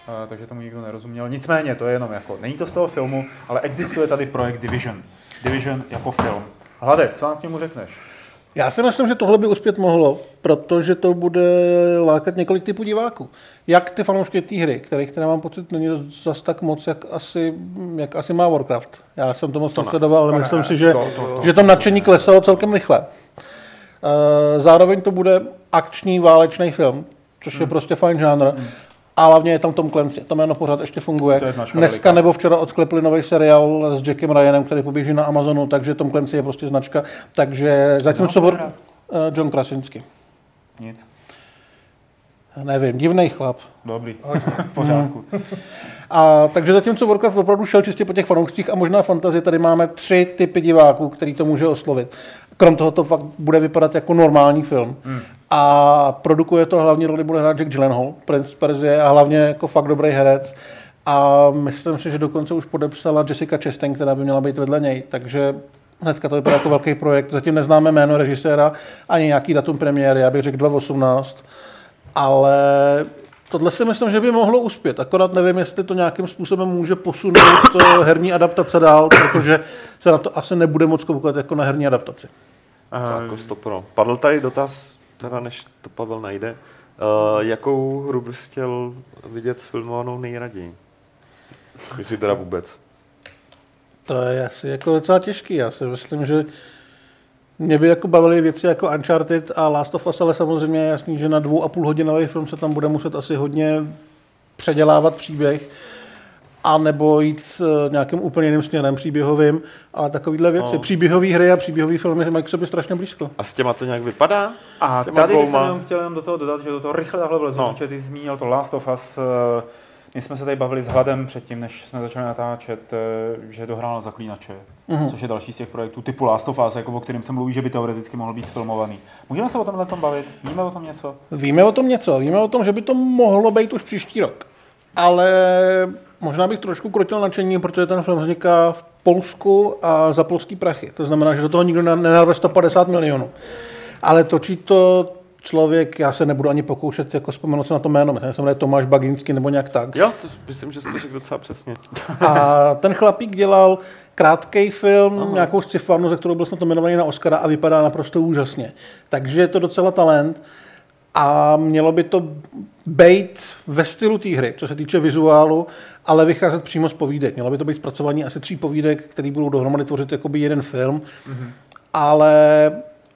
S1: A, takže tomu nikdo nerozuměl. Nicméně, to je jenom jako, není to z toho filmu, ale existuje tady projekt Division. Division jako film. Hlade, co nám k němu řekneš?
S3: Já si myslím, že tohle by uspět mohlo, protože to bude lákat několik typů diváků. Jak ty fanoušky té hry, kterých teda mám pocit, není zas tak moc, jak asi, jak asi má Warcraft. Já jsem to moc nesledoval, ale myslím si, že,
S1: to- to- to-
S3: že tam nadšení klesalo celkem rychle. Eh, Zároveň to bude akční válečný film, což
S1: Hmm.
S3: je prostě fajn žánr. A hlavně je tam Tom Clancy. To jméno pořád ještě funguje.
S1: To je
S3: Dneska nebo včera odklepli nový seriál s Jackem Ryanem, který poběží na Amazonu, takže Tom Clancy je prostě značka. Takže zatímco...
S1: Hraje?
S3: Eh, John Krasinski.
S1: Nic.
S3: Nevím, divný chlap.
S1: Dobrý. v pořádku.
S3: A takže zatímco Warcraft opravdu šel čistě po těch fanoušcích a možná fantazii, tady máme tři typy diváků, který to může oslovit. Krom toho to fakt bude vypadat jako normální film. Hmm. A produkuje to hlavně roli bude hrát Jack Gyllenhaal, princ Perzie a hlavně jako fakt dobrý herec. A myslím si, že dokonce už podepsala Jessica Chastain, která by měla být vedle něj. Takže hnedka to vypadá jako velký projekt. Zatím neznáme jméno režiséra ani nějaký datum premiéry, já bych řekl 2018. Ale tohle si myslím, že by mohlo uspět. Akorát nevím, jestli to nějakým způsobem může posunout to herní adaptace dál, protože se na to asi nebude moc koukat jako na herní adaptaci.
S2: To jako stopro. Padl tady dotaz, teda než to Pavel najde. Uh, jakou hru bys chtěl vidět sfilmovanou nejraději? Jestli teda vůbec.
S3: To je asi jako docela těžký. Já si myslím, že mě by jako bavily věci jako Uncharted a Last of Us, ale samozřejmě je jasný, že na dvou a půl hodinový film se tam bude muset asi hodně předělávat příběh a nebo jít eh, nějakým úplně jiným směrem příběhovým, ale takovýhle věci.
S2: No.
S3: Příběhové hry a příběhové filmy mají k sobě strašně blízko.
S2: A s těma to nějak vypadá?
S1: A tady bych jsem chtěl jenom do toho dodat, že do toho rychle takhle vlezu,
S2: No.
S1: protože ty jsi zmínil to Last of Us. eh, My jsme se tady bavili s Hladem předtím, než jsme začali natáčet, eh, že dohrál Zaklínače,
S3: Mhm.
S1: což je další z těch projektů typu Last of Us, jako o kterém se mluví, že by teoreticky mohl být filmovaný. Můžeme se o tomhle tom bavit? Víme o tom něco?
S3: Víme o tom něco, víme o tom, že by to mohlo být už příští rok. Ale možná bych trošku krotil nadšení, protože ten film vzniká v Polsku a za polský prachy. To znamená, že do toho nikdo ne- nenarve 150 milionů. Ale točí to člověk, já se nebudu ani pokoušet jako vzpomenout se na to jméno, myslím, že se jmenuje Tomáš Baginský nebo nějak tak.
S2: Jo, to myslím, že jste řekl docela přesně.
S3: A ten chlapík dělal krátký film, Aha. nějakou sci-fi, ze kterou byl snad nominovaný na Oscara a vypadá naprosto úžasně. Takže je to docela talent a mělo by to být ve stylu té hry, co se týče vizuálu, ale vycházet přímo z povídek. Mělo by to být zpracování asi tří povídek, které budou dohromady tvořit jakoby jeden film, mm-hmm. ale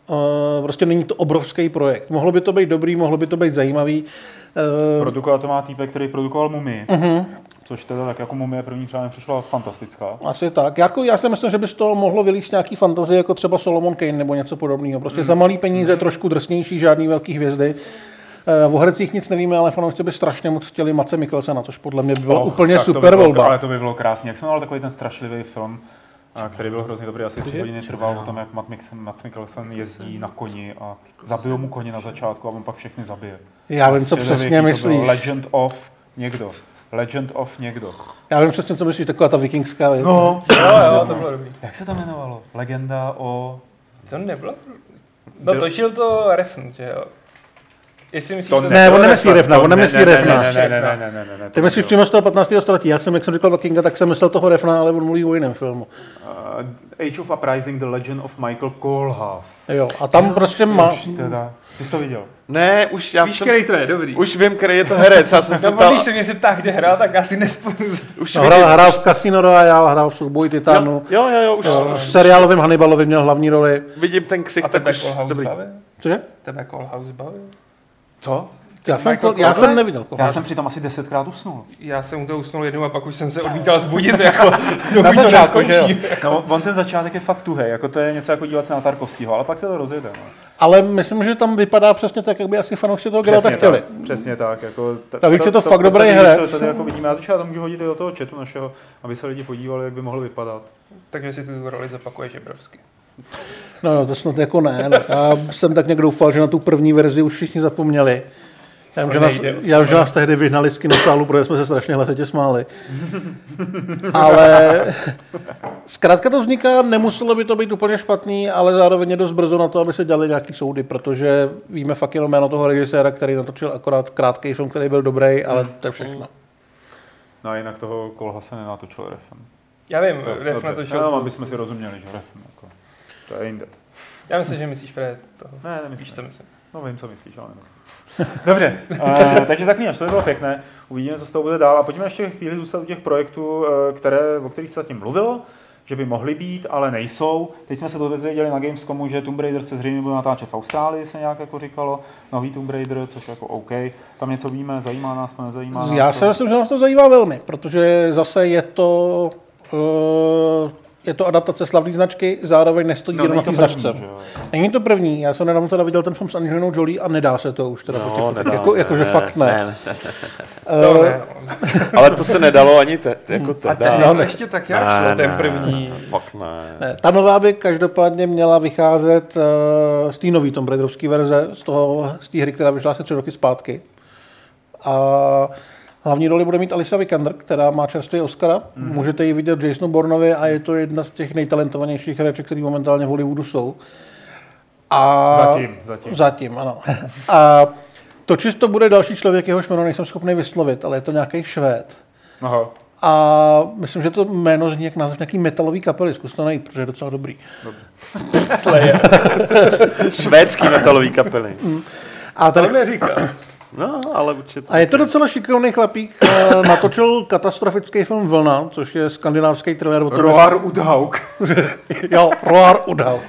S3: uh, prostě není to obrovský projekt. Mohlo by to být dobrý, mohlo by to být zajímavý. Uh,
S1: Produkoval to má týpek, který produkoval Mumii.
S3: Mhm.
S1: Což teda tak jako mumie první třeba přišla fantastická.
S3: Asi tak. Jako, já si myslím, že by z toho mohlo vylíst nějaký fantazie, jako třeba Solomon Kane nebo něco podobného. Prostě
S1: Hmm.
S3: za malý peníze, trošku drsnější, žádný velký hvězdy. Eh, O hercích nic nevíme, ale fanoušci by strašně moc chtěli Mace Mikkelsena, což podle mě by byla
S1: Och,
S3: úplně
S1: to by
S3: super
S1: bylo,
S3: volba.
S1: Ale to by bylo krásný. Jak jsem měl takový ten strašlivý film, a který byl hrozně dobrý, asi tři hodiny trval o tom, jak Matt Mikkelsen, jezdí na koni a zabijou mu koně na začátku a on pak všechny zabije.
S3: Já vím, co přesně myslíš.
S1: Legend of někdo. Legend of někdo.
S3: Já vím přesně, co myslíš, taková ta vikingská věc.
S1: No,
S4: Jo, jo, to bylo dobrý.
S1: jak se to jmenovalo? Legenda o...
S4: To nebylo? No
S1: Byl-
S4: točil to Refn, že jo? Jestli myslíš,
S1: To
S4: že-
S3: Ne, on nemyslí
S1: Refn,
S3: Refna, on
S1: ne-
S3: nemyslí
S1: ne- ne-
S3: Refna.
S1: Ne, ne, ne, ne, ne, ne, ne,
S3: Ty myslíš přímo z toho 15. století. Já jsem, jak jsem říkal Vikinga, tak jsem myslel toho Refna, ale on mluví o jiném filmu.
S1: Uh, Age of Uprising, The Legend of Michael Kohlhaas.
S3: Jo, a tam prostě má...
S1: Teda, ty jsi to viděl?
S2: Ne, už já
S4: Víš,
S2: jsem
S4: který to je, dobrý.
S2: Už vím, který je to herec, já jsem se
S4: No,
S2: ptal,
S4: když se mě zeptá, kde hrál, tak já si nespomenu.
S2: už
S3: No, hrál, hrál v Casino Royale, hrál v Souboji Titánu.
S2: Jo, jo, jo, už
S3: V seriálovém Hannibalovi měl hlavní roli.
S2: vidím ten ksicht,
S4: A
S2: tak už, dobrý.
S4: bavil?
S3: Cože?
S4: Tebe Call House bavil?
S1: Co?
S3: Já jsem,
S4: Michael
S3: já jsem neviděl. koho.
S1: Já jsem přitom asi desetkrát usnul.
S4: Já jsem u toho usnul jednou a pak už jsem se odmítal zbudit, jako
S1: Na
S4: to
S1: začátku, že jo? No, on ten začátek je fakt tuhej, jako to je něco jako dívat se na Tarkovského, ale pak se to rozjede. No.
S3: Ale myslím, že tam vypadá přesně tak, jak by asi fanoušci toho Geralta chtěli.
S1: tak, přesně tak. Jako, t-
S3: Navíc je to fakt dobrý herec.
S1: To tady jako vidíme, já to třeba to můžu hodit do toho chatu našeho, aby se lidi podívali, jak by mohl vypadat.
S4: Takže si tu roli zapakuje Žebrovsky.
S3: No, no, to snad jako ne. No. Já jsem tak nějak doufal, že na tu první verzi už všichni zapomněli. Já vím, že nás,
S4: nejde.
S3: já vím, že nás tehdy vyhnali z kinosálu, protože jsme se strašně hlasitě smáli. Ale zkrátka to vzniká, nemuselo by to být úplně špatný, ale zároveň je dost brzo na to, aby se dělali nějaký soudy, protože víme fakt jenom jméno toho režiséra, který natočil akorát krátký film, který byl dobrý, ale to je všechno.
S1: No a jinak toho Kolha se nenatočil refem.
S4: Já vím,
S1: Jo,
S4: Ref
S1: dobře.
S4: na to
S1: No,
S4: šel.
S1: aby jsme si rozuměli, že refem. Jako, to je jinde.
S4: Já myslím, že myslíš právě toho.
S1: Ne,
S4: Víš,
S1: nemyslím.
S4: co myslím.
S1: No vím, co myslíš, ale nemyslím. Dobře, uh, takže zaklínač, to by bylo pěkné. Uvidíme, co z toho bude dál. A pojďme ještě chvíli zůstat u těch projektů, eh, které, o kterých se zatím mluvilo, že by mohly být, ale nejsou. Teď jsme se to dozvěděli na Gamescomu, že Tomb Raider se zřejmě bude natáčet v Austrálii, se nějak jako říkalo. Nový Tomb Raider, což jako OK. Tam něco víme, zajímá nás to, nezajímá nás
S3: Já
S1: to.
S3: si myslím, že nás to zajímá velmi, protože zase je to, uh, je to adaptace slavné značky, zároveň nestojí
S1: No,
S3: jenom na
S1: není
S3: té
S1: to první,
S3: značce.
S1: že jo.
S3: Není to první, já jsem nedávno teda viděl ten film s Angelinou Jolie a nedá se to už teda po těch
S2: No,
S3: letech.
S2: nedá,
S3: jako, jakože
S2: ne,
S3: fakt ne.
S2: ne, ne.
S4: To
S3: Eh,
S4: ne, no.
S2: Ale to se nedalo ani te, jako
S4: A
S2: teda.
S4: ten
S3: no,
S4: no,
S3: ne.
S4: ještě tak jak šlo, ten první.
S2: Fakt ne.
S3: Ne, ta nová by každopádně měla vycházet uh, z té nový Tomb Raiderovské verze, z, toho, z té hry, která vyšla asi tři roky zpátky. A hlavní roli bude mít Alisa Vikander, která má čerstvý Oscara. Mm-hmm. Můžete ji vidět v Jasonu Bournovi a je to jedna z těch nejtalentovanějších hereček, který momentálně v Hollywoodu jsou. A
S1: Zatím, zatím.
S3: Zatím, ano. A točit to bude další člověk, jehož jméno nejsem schopný vyslovit, ale je to nějaký Švéd.
S1: Aha.
S3: A myslím, že to jméno zní jak název nějaký metalový kapely. Zkus to najít, protože je docela dobrý.
S2: Švédský metalový kapely.
S3: A,
S4: To
S3: tady,
S4: neříkal.
S2: No, ale určitě.
S3: a je to docela šikovný chlapík. Eh, Natočil katastrofický film Vlna, což je skandinávský thriller o
S1: Roar Udhauk.
S3: Jo, Roar Udal.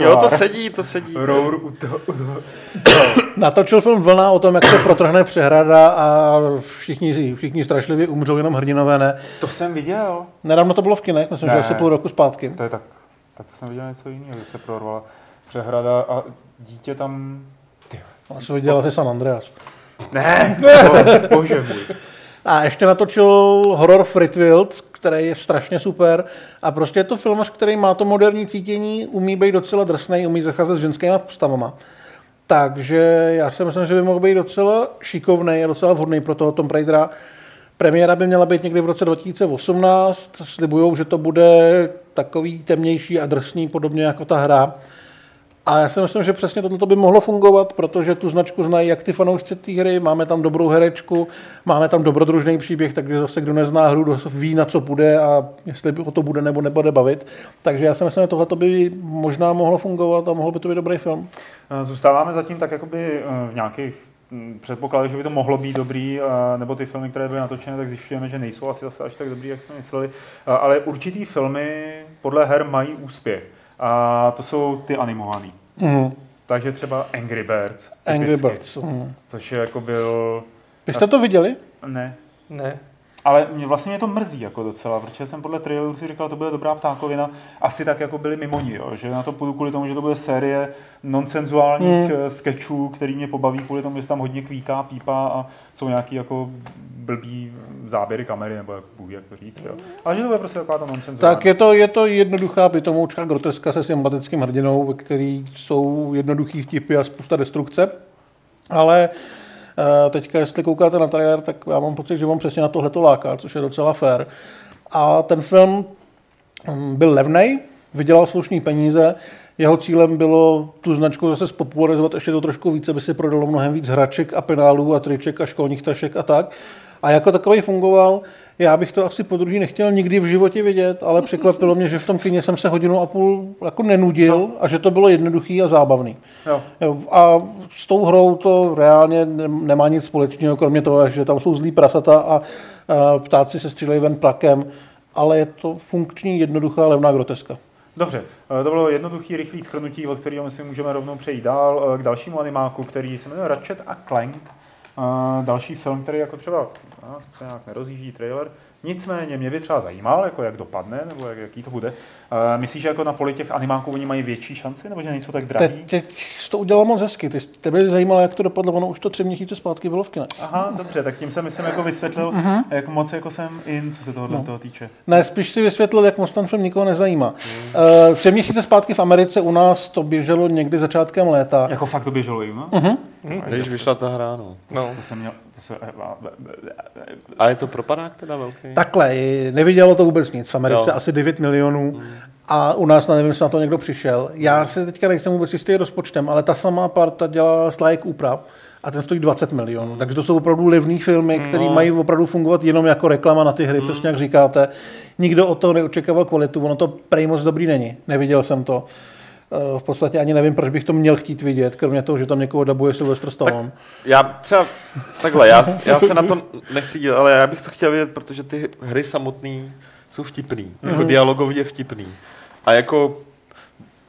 S2: Jo, to sedí, to sedí.
S1: Roar Udhauk.
S3: Natočil film Vlna o tom, jak se protrhne přehrada a všichni, všichni strašlivě umřou, jenom hrdinové ne.
S1: To jsem viděl.
S3: Nedávno to bylo v kinech, myslím, že
S1: Ne.
S3: asi půl roku zpátky.
S1: To je tak, tak to jsem viděl něco jiného, že se prorvala přehrada a dítě tam...
S3: Já jsem viděl asi San Andreas.
S1: Ne, to, bože můj.
S3: A ještě natočil horor Fritwild, který je strašně super. A prostě je to filmař, který má to moderní cítění, umí být docela drsný, umí zacházet s ženskými postavama. Takže já si myslím, že by mohl být docela šikovný a docela vhodný pro toho Tomb Raidera. Premiéra by měla být někdy v roce 2018. Slibujou, že to bude takový temnější a drsný, podobně jako ta hra. A já si myslím, že přesně tohle by mohlo fungovat, protože tu značku znají jak ty fanoušci té hry, máme tam dobrou herečku, máme tam dobrodružný příběh, takže zase kdo nezná hru, kdo ví, na co bude a jestli o to bude nebo nebude bavit. Takže já si myslím, že tohle by možná mohlo fungovat a mohl by to být dobrý film.
S1: Eh, Zůstáváme zatím tak jakoby eh, v nějakých hm, předpokladech, že by to mohlo být dobrý, eh, nebo ty filmy, které byly natočené, tak zjišťujeme, že nejsou asi zase až tak dobrý, jak jsme mysleli. Ale určitý filmy podle her mají úspěch. A to jsou ty animovaný.
S3: Mm.
S1: Takže třeba Angry Birds.
S3: Angry
S1: typicky,
S3: Birds. Mm.
S1: Což je jako byl...
S3: Vy jste to viděli?
S1: Ne.
S4: Ne.
S1: Ale mě vlastně mě to mrzí jako docela, protože jsem podle traileru si říkal, to bude dobrá ptákovina, asi tak jako byli mimo ní, jo, že na to půjdu kvůli tomu, že to bude série nonsenzuálních mm. sketchů, který mě pobaví kvůli tomu, že tam hodně kvíká, pípá a jsou nějaký jako blbý záběry kamery, nebo jak, Bůh, jak to říct. Jo. Ale že to bude prostě taková ta nonsenzuální.
S3: Tak je to, je to jednoduchá pitomoučka groteska se sympatickým hrdinou, ve který jsou jednoduchý vtipy a spousta destrukce. Ale teďka, jestli koukáte na trailer, tak já mám pocit, že vám přesně na tohle to láká, což je docela fair. A ten film hm, byl levný, vydělal slušný peníze, jeho cílem bylo tu značku zase spopularizovat ještě to trošku více, aby se prodalo mnohem víc hraček a penálů a triček a školních tašek a tak. A jako takový fungoval, já bych to asi po druhý nechtěl nikdy v životě vidět, ale překvapilo mě, že v tom kině jsem se hodinu a půl jako nenudil no. a že to bylo jednoduchý a zábavný.
S1: Jo.
S3: A s tou hrou to reálně nemá nic společného, kromě toho, že tam jsou zlí prasata a, ptáci se střílejí ven plakem, ale je to funkční, jednoduchá, levná groteska.
S1: Dobře, eh, to bylo jednoduchý, rychlý schrnutí, od kterého myslím můžeme rovnou přejít dál eh, k dalšímu animáku, který se jmenuje Ratchet a Clank. Další film, který jako třeba no, se nějak nerozjíždí trailer, Nicméně mě by třeba zajímal, jako jak dopadne, nebo jak, jaký to bude. Uh, myslíš, že jako na poli těch animáků oni mají větší šanci, nebo že nejsou tak drahý?
S3: Teď, teď jsi to udělal moc hezky. Ty, tebe by zajímalo, jak to dopadlo, ono už to tři měsíce zpátky bylo v kine.
S1: Aha, dobře, tak tím jsem myslím jako vysvětlil, uh-huh. jak moc jako jsem in, co se tohohle no. toho týče.
S3: Ne, spíš si vysvětlil, jak moc ten film nikoho nezajímá. Uh, tři měsíce zpátky v Americe u nás to běželo někdy začátkem léta.
S1: Jako fakt to běželo jim, no?
S3: Uh-huh.
S2: Když vyšla ta hra, no.
S1: no. To jsem měl,
S2: a je to propadák teda velký?
S3: Takhle, nevidělo to vůbec nic. V Americe jo. asi 9 milionů hmm. a u nás, nevím, jestli na to někdo přišel. Já se teďka nejsem vůbec jistý rozpočtem, ale ta samá parta dělá Slajek úprav a ten stojí 20 milionů. Takže to jsou opravdu levné filmy, které no. mají opravdu fungovat jenom jako reklama na ty hry, hmm. přesně jak říkáte. Nikdo od toho neočekával kvalitu, ono to prej moc dobrý není. Neviděl jsem to. Eh, v podstatě ani nevím, proč bych to měl chtít vidět, kromě toho, že tam někoho dabuje Sylvester Stallone.
S2: Tak já třeba, takhle, já, já se na to nechci dívat, ale já bych to chtěl vidět, protože ty hry samotné jsou vtipný, mm-hmm. jako mhm. dialogově vtipný. A jako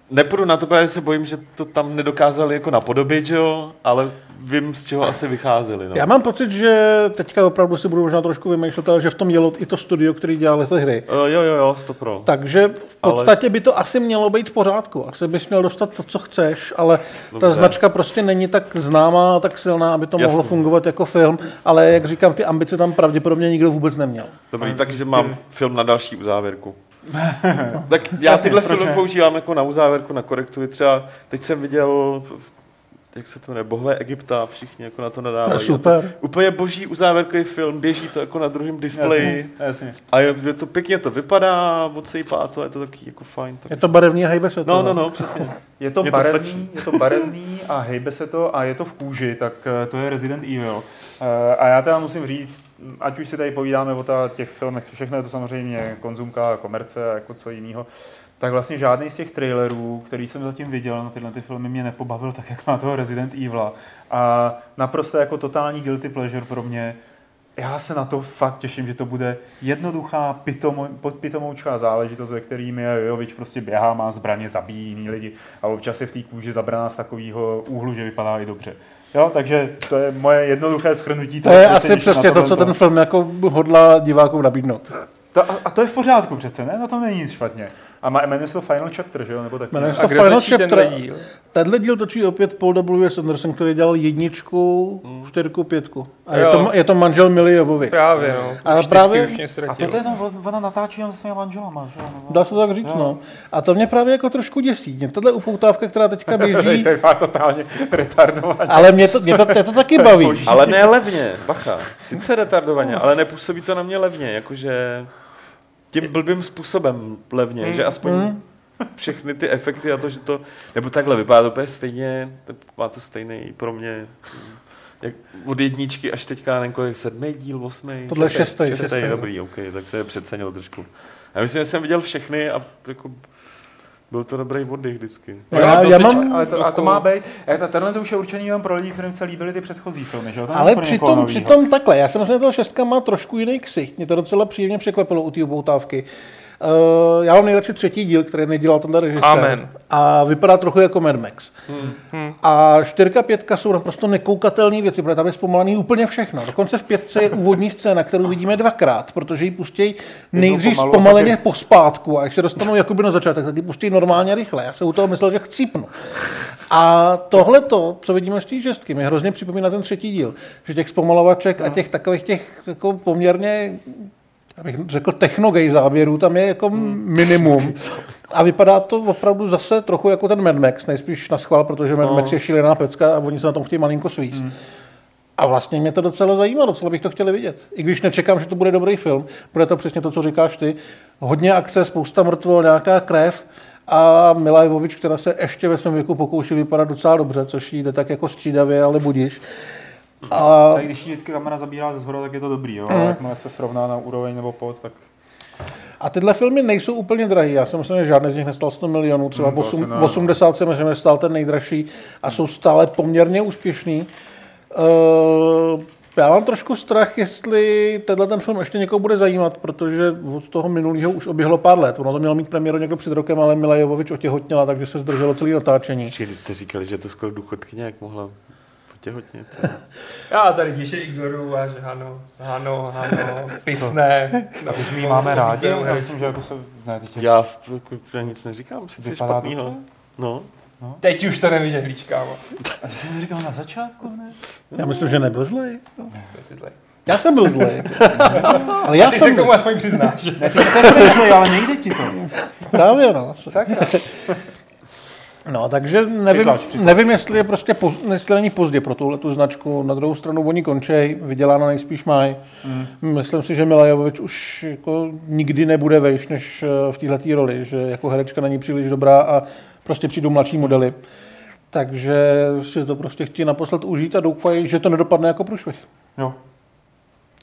S2: nepůjdu na to, protože se bojím, že to tam nedokázali jako napodobit, že jo, ale vím, z čeho asi vycházeli. No.
S3: Já mám pocit, že teďka opravdu si budu možná trošku vymýšlet, ale že v tom jelo i to studio, který dělal ty hry.
S2: Uh, jo, jo, jo, stopro.
S3: Takže v podstatě ale... by to asi mělo být v pořádku. Asi bys měl dostat to, co chceš, ale Dobře. ta značka prostě není tak známá, tak silná, aby to Jasný. mohlo fungovat jako film, ale jak říkám, ty ambice tam pravděpodobně nikdo vůbec neměl.
S2: Dobrý, takže mám film na další uzávěrku. tak já tyhle filmy používám jako na uzávěrku, na korektury. Třeba teď jsem viděl jak se to jmenuje, bohové Egypta, všichni jako na to nadávají.
S3: Super.
S2: To, úplně boží uzávěrkový film, běží to jako na druhém displeji.
S1: Jasně, jasně.
S2: A je, je, to pěkně to vypadá, odsejpá to, je to taky jako fajn. Tak...
S3: Je to barevný a hejbe se to.
S2: No, no, no, přesně.
S1: Je to, barevný, to je to barevný a hejbe se to a je to v kůži, tak eh, to je Resident Evil. Eh, a já teda musím říct, ať už si tady povídáme o těch filmech, všechno je to samozřejmě konzumka, komerce a jako co jiného, tak vlastně žádný z těch trailerů, který jsem zatím viděl na tyhle ty filmy, mě nepobavil tak, jak na toho Resident Evil. A naprosto jako totální guilty pleasure pro mě. Já se na to fakt těším, že to bude jednoduchá pitomo, pitomoučká záležitost, ve kterými Jovič prostě běhá, má zbraně, zabíjí jiný lidi a občas je v té kůži zabraná z takového úhlu, že vypadá i dobře. Jo, takže to je moje jednoduché schrnutí.
S3: To je asi přesně to, co ten film jako hodla divákům nabídnout.
S1: To, a to je v pořádku přece, ne? Na tom není nic špatně. A má, jmenuje se to Final Chapter, že jo? Nebo tak.
S3: Jmenuje se to Final Chapter. Tenhle díl? Tenhle díl točí opět Paul W. Sanderson, který dělal jedničku, hmm. čtyřku, pětku. A je to, je to manžel Mili Jovovi.
S4: Právě, no.
S3: A, právě,
S1: a to je, no, ona natáčí jen se svými manželama, že jo?
S3: Dá se to tak říct, jo. no. A to mě právě jako trošku děsí. Mě tahle upoutávka, která teďka běží...
S1: to je fakt totálně retardované.
S3: Ale mě to, mě to, mě to taky baví.
S2: ale ne levně, bacha. Sice retardovaně, ale nepůsobí to na mě levně, jakože tím blbým způsobem levně, mm. že aspoň mm. všechny ty efekty a to, že to, nebo takhle vypadá to úplně stejně, má to stejný pro mě, jak od jedničky až teďka, nevím kolik, sedmý díl, osmý?
S3: Tohle. Šestý,
S2: šestý, dobrý, OK, tak se je přecenil trošku. Já myslím, že jsem viděl všechny a jako byl to dobrý oddych vždycky.
S1: No, já, já mám, ale to, a to má být, jak tenhle to už je určený jenom pro lidi, kterým se líbily ty předchozí filmy, že?
S3: ale přitom, přitom takhle, já jsem ta šestka má trošku jiný ksicht, mě to docela příjemně překvapilo u té upoutávky. Uh, já mám nejradši třetí díl, který nedělal tenhle režisér.
S4: Amen.
S3: A vypadá trochu jako Mad Max. Hmm. A čtyřka, pětka jsou naprosto nekoukatelné věci, protože tam je zpomalený úplně všechno. Dokonce v pětce je úvodní scéna, kterou vidíme dvakrát, protože ji pustí nejdřív
S1: pomalu,
S3: zpomaleně
S1: a pak
S3: pospátku a když se dostanou jakoby na začátek, tak ji pustí normálně rychle. Já jsem u toho myslel, že chcípnu. A tohle to, co vidíme z té šestky, mi hrozně připomíná ten třetí díl, že těch zpomalovaček a těch takových těch jako poměrně abych řekl, technogej záběrů tam je jako minimum. A vypadá to opravdu zase trochu jako ten Mad Max, nejspíš na schvál, protože Mad Max je šílená pecka a oni se na tom chtějí malinko svíst. A vlastně mě to docela zajímá, docela bych to chtěl vidět. I když nečekám, že to bude dobrý film, bude to přesně to, co říkáš ty. Hodně akce, spousta mrtvol, nějaká krev a Mila Jovovič, která se ještě ve svém věku pokouší vypadat docela dobře, což jí jde tak jako střídavě, ale budíš. A
S1: Tak když ji vždycky kamera zabírá ze zhora, tak je to dobrý, jo? Ale jakmile se srovná na úroveň nebo pod, tak
S3: A tyhle filmy nejsou úplně drahé. Já si myslím, že žádný z nich nestal 100 milionů. Třeba
S1: Hmm, to
S3: osm,
S1: asi ne.
S3: 80 si myslím, že stál ten nejdražší a jsou stále poměrně úspěšný. Uh, já mám trošku strach, jestli tenhle ten film ještě někoho bude zajímat, protože od toho minulého už oběhlo pár let. Ono to mělo mít premiéru někdo před rokem, ale Mila Jovovič otěhotněla, takže se zdrželo celý natáčení.
S2: Či jste říkali, že to skoro důchodkyně, jak mohla potěhotnit.
S4: Já tady tiše ignoruju a že ano, ano, ano, pisné. No,
S1: už my máme rádi. Já myslím, že jako se... Ne, teď je...
S2: Já, v- jako, já nic neříkám, sice
S1: Vypadá
S2: špatnýho.
S1: dobře?
S2: No,
S4: Teď už to nevyžehlíš, kámo.
S1: A ty jsi mi říkal na začátku, ne?
S3: Já myslím, že nebyl zlej.
S4: To jsi zlej.
S3: Já jsem byl zlej. ale já
S4: Ty se
S3: jsem
S4: k
S3: byl.
S4: tomu aspoň přiznáš.
S1: Ne, ty jsi byl ale nejde ti to.
S3: Právě no.
S1: Sakra.
S3: No, takže nevím,
S1: Přitlač, přitlač.
S3: nevím jestli je prostě poz, jestli není pozdě pro tuhle tu značku. Na druhou stranu oni končej, vyděláno nejspíš mají. Mm. Myslím si, že Mila Jovovič už jako nikdy nebude vejš než eh, v této roli, že jako herečka není příliš dobrá a prostě přijdou mladší modely. Takže si to prostě chtějí naposled užít a doufají, že to nedopadne jako průšvih.
S1: Jo.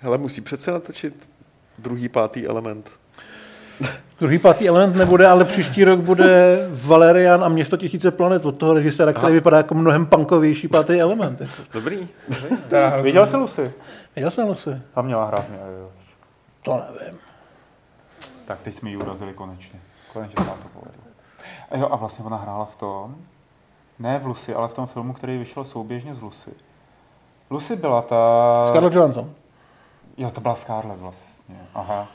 S2: hele, musí přece natočit druhý, pátý element.
S3: Druhý pátý element nebude, ale příští rok bude Valerian a město tisíce planet od toho režiséra, který vypadá jako mnohem punkovější pátý element. Jako.
S2: Dobrý.
S4: Teda,
S1: Viděl jsi Lucy?
S3: Viděl jsem si.
S1: Tam měla hrát mě, jo.
S3: To nevím.
S1: Tak teď jsme ji urazili konečně. Konečně se nám to povedlo. A jo, a vlastně ona hrála v tom, ne v Lucy, ale v tom filmu, který vyšel souběžně z Lucy. Lucy byla ta...
S3: Scarlett Johansson.
S1: Jo, to byla Scarlett vlastně. Aha.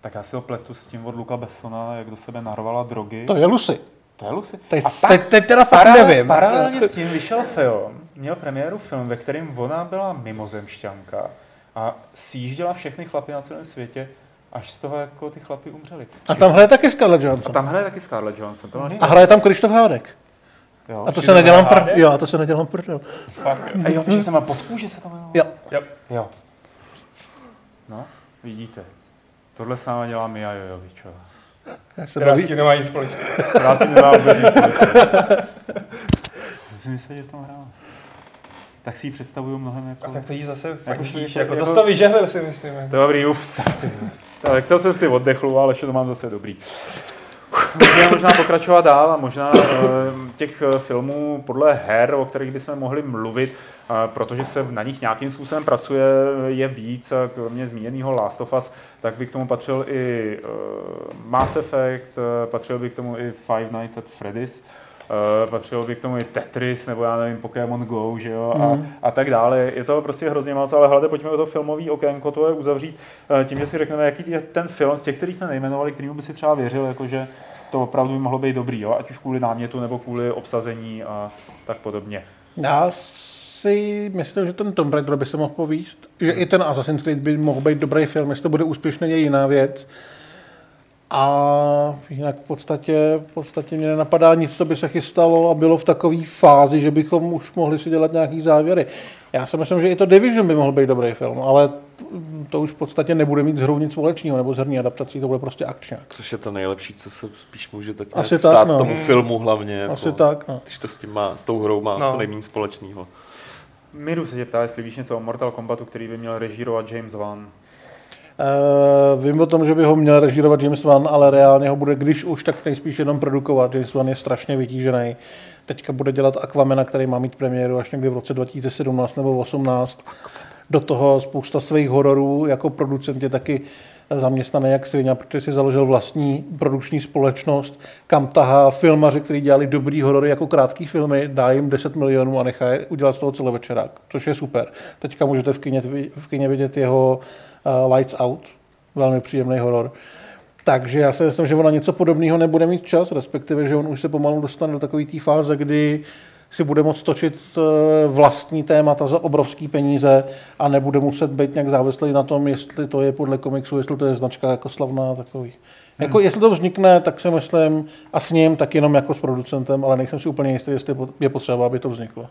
S1: Tak já si ho pletu s tím od Luka Bessona, jak do sebe narvala drogy.
S3: To je Lucy.
S1: to je Lucy.
S3: Teď,
S1: a pak
S3: teď, teď teda fakt
S1: paralel,
S3: nevím.
S1: paralelně s tím vyšel film, měl premiéru film, ve kterém ona byla mimozemšťanka a sjížděla všechny chlapy na celém světě, až z toho jako ty chlapy umřeli.
S3: A tam hraje taky Scarlett
S1: A
S3: Johansson.
S1: tam hraje taky Scarlett Johansson. To
S3: A hraje tam Krištof Hádek.
S1: jo,
S3: A to se nedělám prdel. Jo, a to se nedělám
S4: fakt, jo.
S1: A jo, že se má pod kůže se to jmenuje.
S3: Jo.
S4: Jo.
S1: Jo. No, vidíte. Tohle s náma dělá Mia Jojovičová.
S3: Já se
S4: Která s
S3: baví.
S4: tím nemá nic společného.
S1: Já si nemá vůbec nic společného. To si myslel, že v tom hrála. Tak si ji představuju mnohem jako...
S4: A tak to jí zase
S1: Jako
S4: víš, jako
S1: jako-
S4: to to vyžehlil si myslím.
S1: To je dobrý, uf. Tak, tak to jsem si oddechl, ale ještě to mám zase dobrý. Můžeme možná pokračovat dál a možná eh, těch eh, filmů podle her, o kterých bychom mohli mluvit, protože se na nich nějakým způsobem pracuje, je víc. Kromě zmíněného Last of Us, tak by k tomu patřil i eh, Mass Effect, eh, patřil by k tomu i Five Nights at Freddy's, Uh, patřilo by k tomu i Tetris, nebo já nevím, Pokémon Go, že jo, a, a tak dále. Je to prostě hrozně moc, ale hlavně pojďme o to filmový okénko, to je uzavřít uh, tím, že si řekneme, jaký je ten film z těch, který jsme nejmenovali, kterým by si třeba věřil, jakože to opravdu by mohlo být dobrý, jo? ať už kvůli námětu nebo kvůli obsazení a tak podobně.
S3: Já si myslím, že ten Tomb Raider by se mohl povíst, že i ten Assassin's Creed by mohl být dobrý film, jestli to bude úspěšný, je jiná věc. A jinak v podstatě, v podstatě mě nenapadá nic, co by se chystalo a bylo v takové fázi, že bychom už mohli si dělat nějaký závěry. Já si myslím, že i to Division by mohl být dobrý film, ale to už v podstatě nebude mít s hrou nic společného nebo s herní adaptací, to bude prostě akčňák.
S2: Což je to nejlepší, co se spíš může tak
S3: Asi
S2: nějak
S3: tak,
S2: stát
S3: no.
S2: tomu filmu hlavně. Jako,
S3: Asi tak, no.
S2: Když to s tím má, s tou hrou má
S4: No.
S2: co nejméně společného.
S1: Miru se tě ptá, jestli víš něco o Mortal Kombatu, který by měl režírovat James Wan.
S3: Uh, vím o tom, že by ho měl režírovat James Wan, ale reálně ho bude, když už, tak nejspíš jenom produkovat. James Wan je strašně vytížený. Teďka bude dělat Aquamena, který má mít premiéru až někdy v roce 2017 nebo 2018. Do toho spousta svých hororů, jako producent je taky zaměstnaný jak svině, protože si založil vlastní produkční společnost, kam tahá filmaři, kteří dělali dobrý horory jako krátký filmy, dá jim 10 milionů a nechá je udělat z toho celovečerák, což je super. Teďka můžete v kině, v kině vidět jeho uh, Lights Out, velmi příjemný horor. Takže já si myslím, že ona něco podobného nebude mít čas, respektive, že on už se pomalu dostane do takové té fáze, kdy si bude moct točit eh, vlastní témata za obrovský peníze a nebude muset být nějak závislý na tom, jestli to je podle komiksu, jestli to je značka jako slavná takový. Hmm. Jako jestli to vznikne, tak si myslím, a s ním tak jenom jako s producentem, ale nejsem si úplně jistý, jestli je potřeba, aby to vzniklo.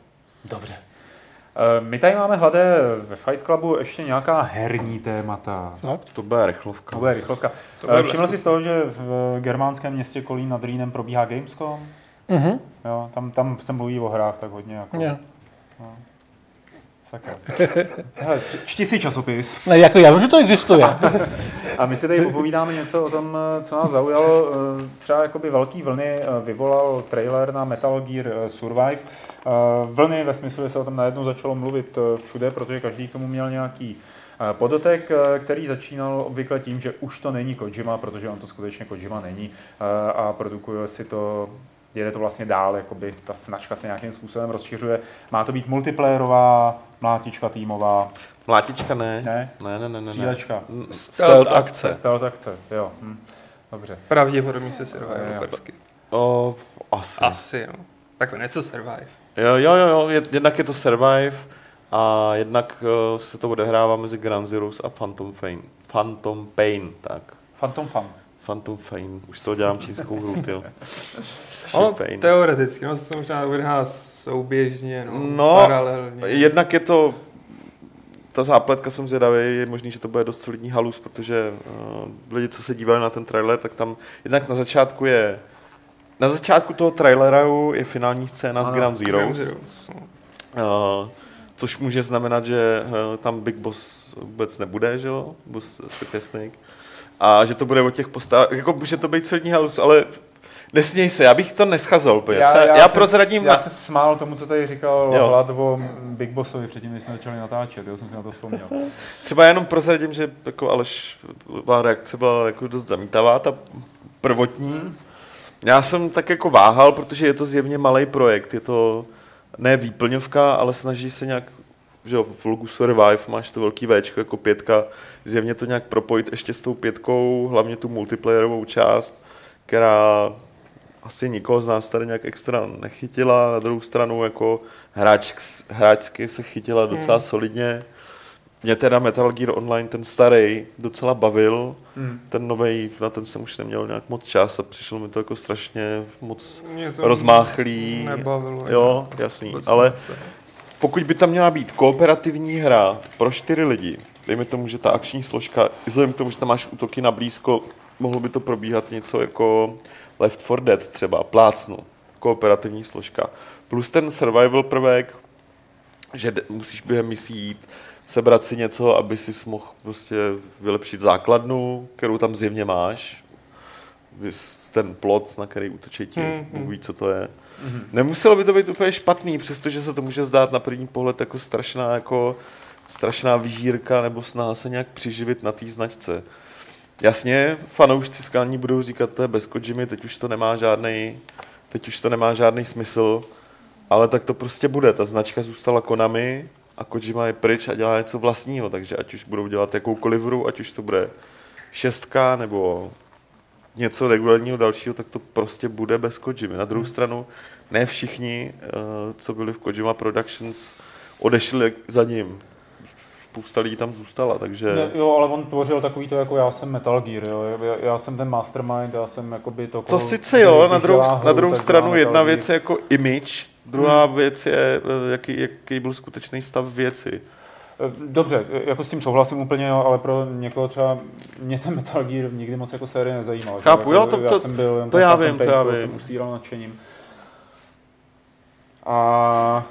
S1: Dobře. Eh, my tady máme hladé ve Fight Clubu ještě nějaká herní témata.
S2: Tak? To bude rychlovka.
S1: To bude rychlovka. To bude Všiml jsi z toho, že v germánském městě Kolín nad Rýnem probíhá Gamescom?
S3: Uh-huh.
S1: Jo, tam, tam se mluví o hrách tak hodně. Jako,
S3: yeah.
S1: no. Sakra. Hele, čti si časopis.
S3: Ne, jako já vím, že to existuje.
S1: a my si tady popovídáme něco o tom, co nás zaujalo. Třeba jakoby velký vlny eh, vyvolal trailer na Metal Gear eh, Survive. Eh, vlny ve smyslu, že se o tom najednou začalo mluvit všude, protože každý k tomu měl nějaký Podotek, který začínal obvykle tím, že už to není Kojima, protože on to skutečně Kojima není a produkuje si to jede to vlastně dál, jakoby ta značka se nějakým způsobem rozšiřuje. Má to být multiplayerová, mlátička týmová.
S2: Mlátička ne.
S1: Ne?
S2: Ne, ne, ne. ne.
S1: Střílečka.
S2: Stealth akce.
S1: Stealth akce, jo. Hm. Dobře.
S4: Pravděpodobně se survive prvky.
S2: O, asi.
S4: Asi, no. Tak to něco survive.
S2: Jo, jo, jo, jo, jednak je to survive a jednak uh, se to odehrává mezi Ground Zeroes a Phantom Pain. Phantom Pain, tak.
S1: Phantom Fun.
S2: Phantom Pain, už to dělám čínskou hru,
S4: ono, teoreticky, no se to možná uvrhá souběžně, no,
S2: no
S4: paralelně.
S2: jednak je to ta zápletka jsem zvědavý, je možný, že to bude dost solidní halus, protože uh, lidi, co se dívali na ten trailer, tak tam jednak na začátku je na začátku toho traileru je finální scéna ano, z Ground Zeroes, Zeroes. Uh, což může znamenat, že uh, tam Big Boss vůbec nebude, že jo, Boss Snake a že to bude o těch postavách, jako může to být solidní halus, ale Nesměj se, já bych to neschazol úplně.
S1: Já, já,
S2: já prozradím...
S1: Já se smál tomu, co tady říkal jo. Hlad o Big Bossovi předtím, když jsme začali natáčet, já jsem si na to vzpomněl.
S2: Třeba jenom prozradím, že jako Aleš, reakce byla jako dost zamítavá, ta prvotní. Já jsem tak jako váhal, protože je to zjevně malý projekt, je to ne výplňovka, ale snaží se nějak že v logu Survive máš to velký V jako pětka, zjevně to nějak propojit ještě s tou pětkou, hlavně tu multiplayerovou část, která asi nikoho z nás tady nějak extra nechytila, na druhou stranu jako hráč, hráčsky se chytila docela hmm. solidně. Mě teda Metal Gear Online, ten starý, docela bavil. Hmm. Ten nový, na ten jsem už neměl nějak moc čas a přišlo mi to jako strašně moc rozmáchlý.
S4: Nebavilo.
S2: Jo, jasný. Ale pokud by tam měla být kooperativní hra pro čtyři lidi, dejme tomu, že ta akční složka, vzhledem k tomu, že tam máš útoky na blízko, mohlo by to probíhat něco jako Left 4 Dead třeba, plácnu, kooperativní složka. Plus ten survival prvek, že musíš během misí jít, sebrat si něco, aby si mohl prostě vylepšit základnu, kterou tam zjevně máš. Ten plot, na který útočí ti, mm-hmm. ví, co to je. Mm-hmm. Nemuselo by to být úplně špatný, přestože se to může zdát na první pohled jako strašná, jako strašná vyžírka nebo snaha se nějak přiživit na té značce. Jasně, fanoušci skalní budou říkat, to je bez Kojimy, teď už to nemá žádný, teď už to nemá žádný smysl, ale tak to prostě bude. Ta značka zůstala Konami a Kojima je pryč a dělá něco vlastního, takže ať už budou dělat jakoukoliv hru, ať už to bude šestka nebo něco regulárního dalšího, tak to prostě bude bez Kojimy. Na druhou hmm. stranu, ne všichni, eh, co byli v Kojima Productions, odešli za ním spousta lidí tam zůstala, takže...
S1: Ne, jo, ale on tvořil takový to, jako já jsem Metal Gear, jo. Já, já jsem ten mastermind, já jsem jakoby to...
S2: To sice jo, na druhou, hru, na druhou stranu jedna věc je jako image, druhá hmm. věc je, eh, jaký, jaký byl skutečný stav věci.
S1: Eh, dobře, jako s tím souhlasím úplně, jo, ale pro někoho třeba mě ten Metal Gear nikdy moc jako série nezajímal.
S2: Chápu,
S1: jo,
S2: to, to,
S1: já jsem byl,
S2: to já vím, to já vím.
S1: Jsem usíral nadšením. A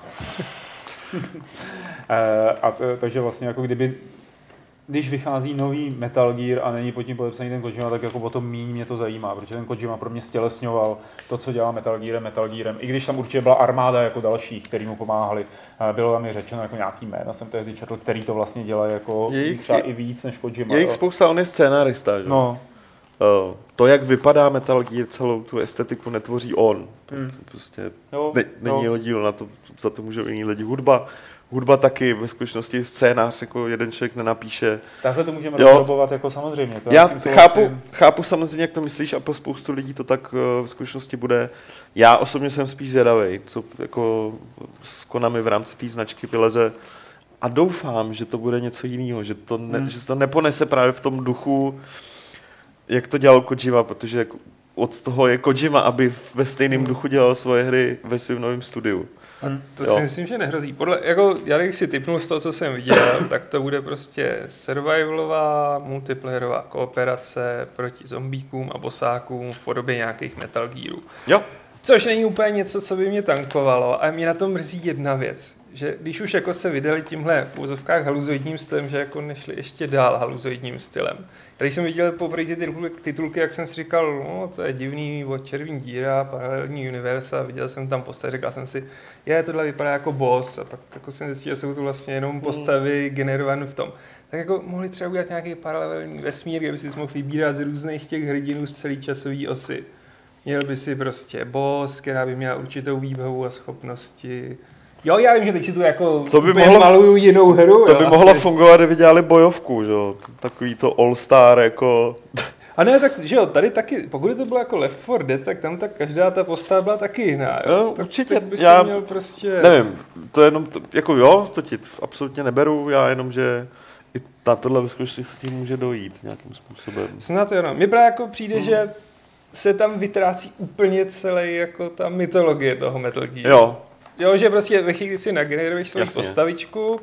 S1: Eh, a takže vlastně jako kdyby když vychází nový Metal Gear a není pod tím podepsaný ten Kojima, tak jako o tom míň mě to zajímá, protože ten Kojima pro mě stělesňoval to, co dělá Metal Gearem, Metal Gearem. I když tam určitě byla armáda jako dalších, který mu pomáhali. Eh, Bylo tam mi řečeno jako nějaký jména, jsem tehdy četl, který to vlastně dělá jako
S2: Je jich-
S1: třeba i víc než Kojima.
S2: Je jich
S1: jo.
S2: spousta, on je scénárista, že?
S1: No,
S2: Eh, To, jak vypadá Metal Gear, celou tu estetiku netvoří on. To
S1: Hmm.
S2: prostě
S1: jo,
S2: ne, není
S1: jo.
S2: jeho díl, na to, za to můžou jiní lidi. Hudba, hudba taky, ve skutečnosti scénář, jako jeden člověk nenapíše.
S1: Takhle to můžeme
S2: Jo.
S1: rozprobovat jako samozřejmě. To
S2: Já
S1: tím
S2: chápu,
S1: souhlasím.
S2: chápu samozřejmě, jak to myslíš a pro spoustu lidí to tak eh, v skutečnosti bude. Já osobně jsem spíš zvědavý, co jako s Konami v rámci té značky vyleze a doufám, že to bude něco jiného, že, to ne,
S1: Hmm.
S2: že se to neponese právě v tom duchu, jak to dělal Kojima, protože jako od toho je Kojima, aby ve stejném duchu dělal svoje hry ve svém novém studiu.
S1: Hm.
S4: To
S2: Jo.
S4: si myslím, že nehrozí. Podle, jako, já když si typnul z toho, co jsem viděl, tak to bude prostě survivalová, multiplayerová kooperace proti zombíkům a bosákům v podobě nějakých Metal Gearů.
S2: Jo,
S4: Což není úplně něco, co by mě tankovalo. A mě na tom mrzí jedna věc, že když už jako se vydali tímhle v úzovkách haluzoidním stylem, že jako nešli ještě dál haluzoidním stylem. Když jsem viděl poprvé ty titulky, titulky, jak jsem si říkal, no to je divný, od červený díra, paralelní univerza, viděl jsem tam postavy, říkal jsem si, je, tohle vypadá jako boss, a pak jako jsem zjistil, že jsou to vlastně jenom postavy generované v tom. Tak jako mohli třeba udělat nějaký paralelní vesmír, kde by si mohl vybírat z různých těch hrdinů z celé časové osy. Měl by si prostě boss, která by měla určitou výbavu a schopnosti. Jo, já vím, že teď si tu jako
S2: To by mohlo-
S4: maluju jinou hru.
S2: to
S4: jo,
S2: by
S4: asi.
S2: mohlo fungovat, kdyby dělali bojovku, že jo. Takový to all-star, jako...
S4: A ne, tak že jo, tady taky, pokud to bylo jako Left 4 Dead, tak tam tak každá ta postava byla taky jiná. Jo?
S2: Jo,
S4: tak
S2: určitě.
S4: By
S2: Já-
S4: měl prostě...
S2: Nevím, to je jenom, to, jako jo, to ti absolutně neberu, já jenom, že i na tohle skutečnosti s tím může dojít nějakým způsobem.
S4: Snad jo, no. Mně právě jako přijde, že se tam vytrácí úplně celý jako ta mytologie toho Metal Gear.
S2: Jo,
S4: Jo, že prostě ve chvíli, kdy si nageneruješ
S2: Jasně.
S4: postavičku,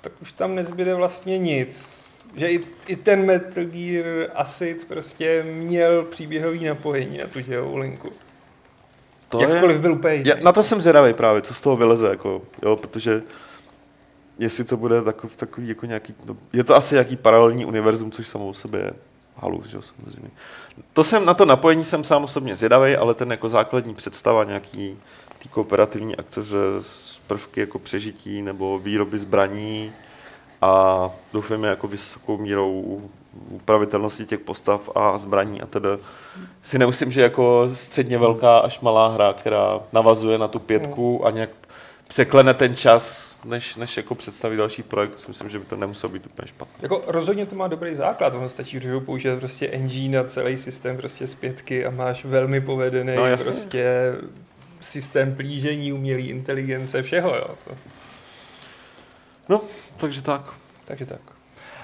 S4: tak už tam nezbyde vlastně nic. Že i, i ten Metal Gear Acid prostě měl příběhový napojení na tu dějovou linku.
S2: to
S4: Jakkoliv
S2: je...
S4: byl úplně.
S2: Já, na to jsem zvědavý právě, co z toho vyleze, jako, jo, protože jestli to bude takový, takový jako nějaký, no, je to asi nějaký paralelní univerzum, což samo o sobě je halus, že jo, samozřejmě. To jsem, na to napojení jsem sám osobně zvědavý, ale ten jako základní představa nějaký tý kooperativní akce ze, z prvky jako přežití nebo výroby zbraní a doufujeme jako vysokou mírou upravitelnosti těch postav a zbraní a tedy si nemyslím, že jako středně velká až malá hra, která navazuje na tu pětku a nějak překlene ten čas, než, než jako představí další projekt, si myslím, že by to nemuselo být úplně špatné.
S4: Jako rozhodně to má dobrý základ, ono stačí že použít prostě engine a celý systém prostě z pětky a máš velmi povedený
S2: No,
S4: prostě systém plížení, umělý inteligence, všeho, jo. To,
S2: No, takže tak.
S4: takže tak.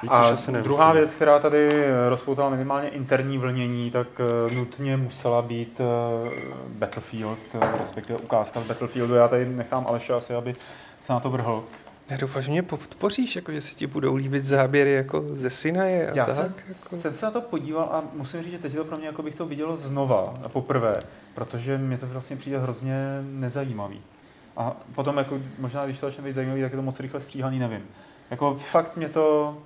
S2: Víc
S1: A druhá věc, která tady rozpoutala minimálně interní vlnění, tak eh, nutně musela být eh, Battlefield, eh, respektive ukázka z Battlefieldu. Já tady nechám Aleša asi, aby se na to vrhl.
S4: Já doufám, že mě podpoříš, jako, že se ti budou líbit záběry jako ze Sinaje a
S1: Já
S4: tak.
S1: jsem,
S4: jako.
S1: jsem se na to podíval a musím říct, že teď to pro mě, jako bych to viděl znova, a poprvé, protože mě to vlastně přijde hrozně nezajímavý. A potom, jako, možná když to začne být zajímavý, tak je to moc rychle stříhaný, nevím. Jako fakt mě to...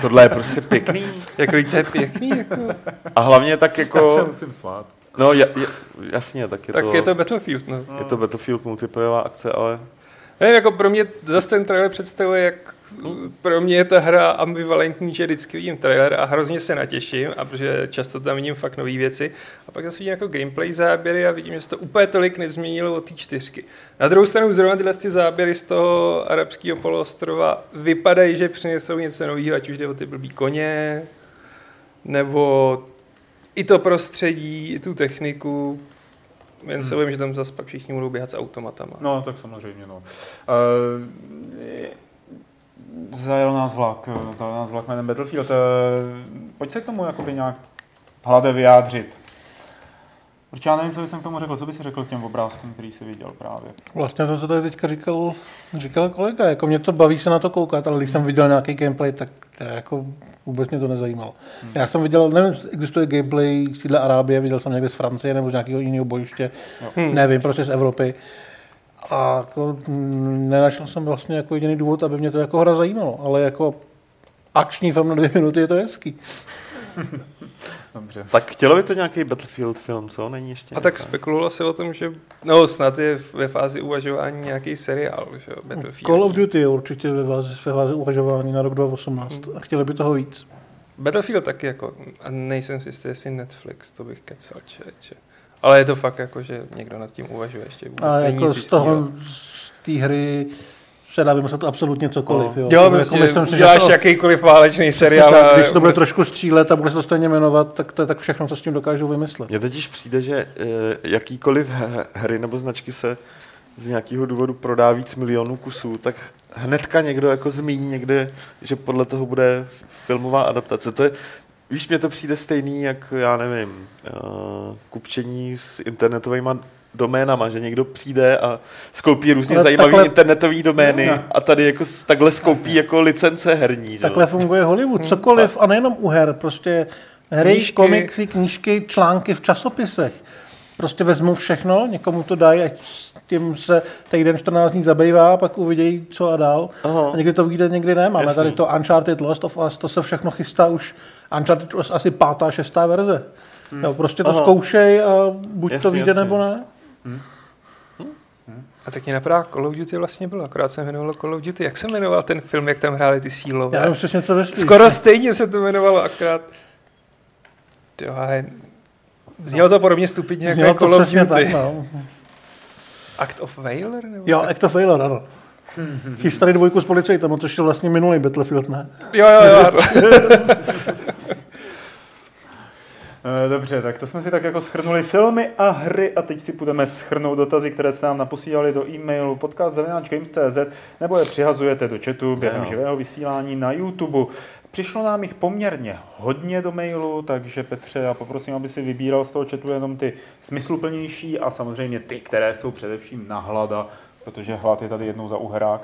S2: Tohle je prostě pěkný
S4: Jako, to je pěkný, jako.
S2: a hlavně tak
S1: já se
S2: jako,
S1: musím smát.
S2: No ja, ja, jasně, tak je
S4: tak
S2: to,
S4: je to Battlefield, no.
S2: je to Battlefield multiplayerová akce, ale
S4: Nevím, jako pro mě zase ten trailer představuje, jak pro mě je ta hra ambivalentní, že vždycky vidím trailer a hrozně se natěším, a protože často tam vidím fakt nové věci. A pak zase vidím jako gameplay záběry a vidím, že se to úplně tolik nezměnilo od té čtyřky. Na druhou stranu zrovna tyhle ty záběry z toho arabského poloostrova vypadají, že přinesou něco nového, ať už jde o ty blbý koně, nebo i to prostředí, i tu techniku. Jen se bojím, že tam zase pak všichni budou běhat s automatama.
S1: No, tak samozřejmě, no. Uh, zajel nás vlak, eh, zajel nás vlak jménem Battlefield. Uh, pojď se k tomu jakoby nějak hlade vyjádřit. Protože já nevím, co bych jsem k tomu řekl. Co bys řekl k těm obrázkům, který jsi viděl právě?
S3: Vlastně to, co tady teďka říkal, říkal kolega, jako mě to baví se na to koukat, ale když jsem viděl nějaký gameplay, tak to jako vůbec mě to nezajímalo. Hmm. Já jsem viděl, nevím, existuje gameplay z téhle Arábie, viděl jsem někde z Francie nebo z nějakého jiného bojiště, hmm. nevím, prostě z Evropy. A jako, mm, nenašel jsem vlastně jako jediný důvod, aby mě to jako hra zajímalo, ale jako akční film na dvě minuty je to hezký.
S1: Dobře.
S2: Tak chtělo by to nějaký Battlefield film, co? Není ještě
S4: A tak spekulovalo se o tom, že no snad je ve fázi uvažování nějaký seriál, že jo, Battlefield.
S3: Call of Duty je určitě ve fázi, ve fázi uvažování na rok 2018 a chtěli by toho víc.
S4: Battlefield taky jako, a nejsem si jistý, jestli Netflix, to bych kecal, čeče. Ale je to fakt jako, že někdo nad tím uvažuje ještě vůbec.
S3: A jako
S4: nic
S3: z toho, z té hry se dá vymyslet absolutně cokoliv. Jo,
S4: Jo,
S3: Jako
S4: prostě
S3: myslím si, že
S4: děláš
S3: to-
S4: jakýkoliv válečný seriál.
S3: tak, Když to bude
S4: vůbec-
S3: trošku střílet a bude se to stejně jmenovat, tak to je tak všechno, co s tím dokážou vymyslet.
S2: Mně totiž přijde, že eh, jakýkoliv hry nebo značky se z nějakého důvodu prodá víc milionů kusů, tak hnedka někdo jako zmíní někde, že podle toho bude filmová adaptace. To je, víš, mně to přijde stejný, jak já nevím, uh, kupčení s internetovými doménama, že někdo přijde a skoupí různě
S3: Ale
S2: zajímavé
S3: takhle-
S2: internetové domény
S1: Jo.
S2: a tady jako takhle skoupí jako licence herní. Že?
S3: Takhle funguje Hollywood, cokoliv a nejenom u her, prostě hry,
S4: Knížky.
S3: komiksy, knížky, články v časopisech. Prostě vezmou všechno, někomu to dají, ať s tím se týden 14 dní zabývá, pak uvidějí, co a dál.
S2: Aha.
S3: A někdy to vyjde, někdy ne. Máme
S2: Jasný.
S3: tady to Uncharted Lost of Us, to se všechno chystá už. Uncharted už asi pátá, šestá verze. Jo, prostě to
S2: Aha.
S3: zkoušej a buď to
S2: Jasný,
S3: vyjde
S2: jasný.
S3: nebo ne.
S4: A tak mě napadá, Call of Duty vlastně bylo, akorát se jmenovalo Call of Duty. Jak se jmenoval ten film, jak tam hráli ty sílové?
S3: Já vím přesně, co myslíš.
S4: Skoro stejně se to jmenovalo, akorát... Jo. Znělo to podobně stupidně jako
S3: Znělo to
S4: Call of Duty.
S3: tak, no.
S4: Act of Valor? Nebo
S3: Jo,
S4: tak?
S3: Act of Valor, ano. Chystali dvojku s policajtem, což je vlastně minulý Battlefield, ne?
S4: Jo, jo, jo.
S1: Eh, Dobře, tak to jsme si tak jako schrnuli filmy a hry a teď si budeme schrnout dotazy, které jste nám naposílali do e-mailu podcast.games.cz nebo je přihazujete do chatu během živého vysílání na YouTube. Přišlo nám jich poměrně hodně do mailu, takže Petře, já poprosím, aby si vybíral z toho chatu jenom ty smysluplnější a samozřejmě ty, které jsou především na hlada, protože hlad je tady jednou za uhrák.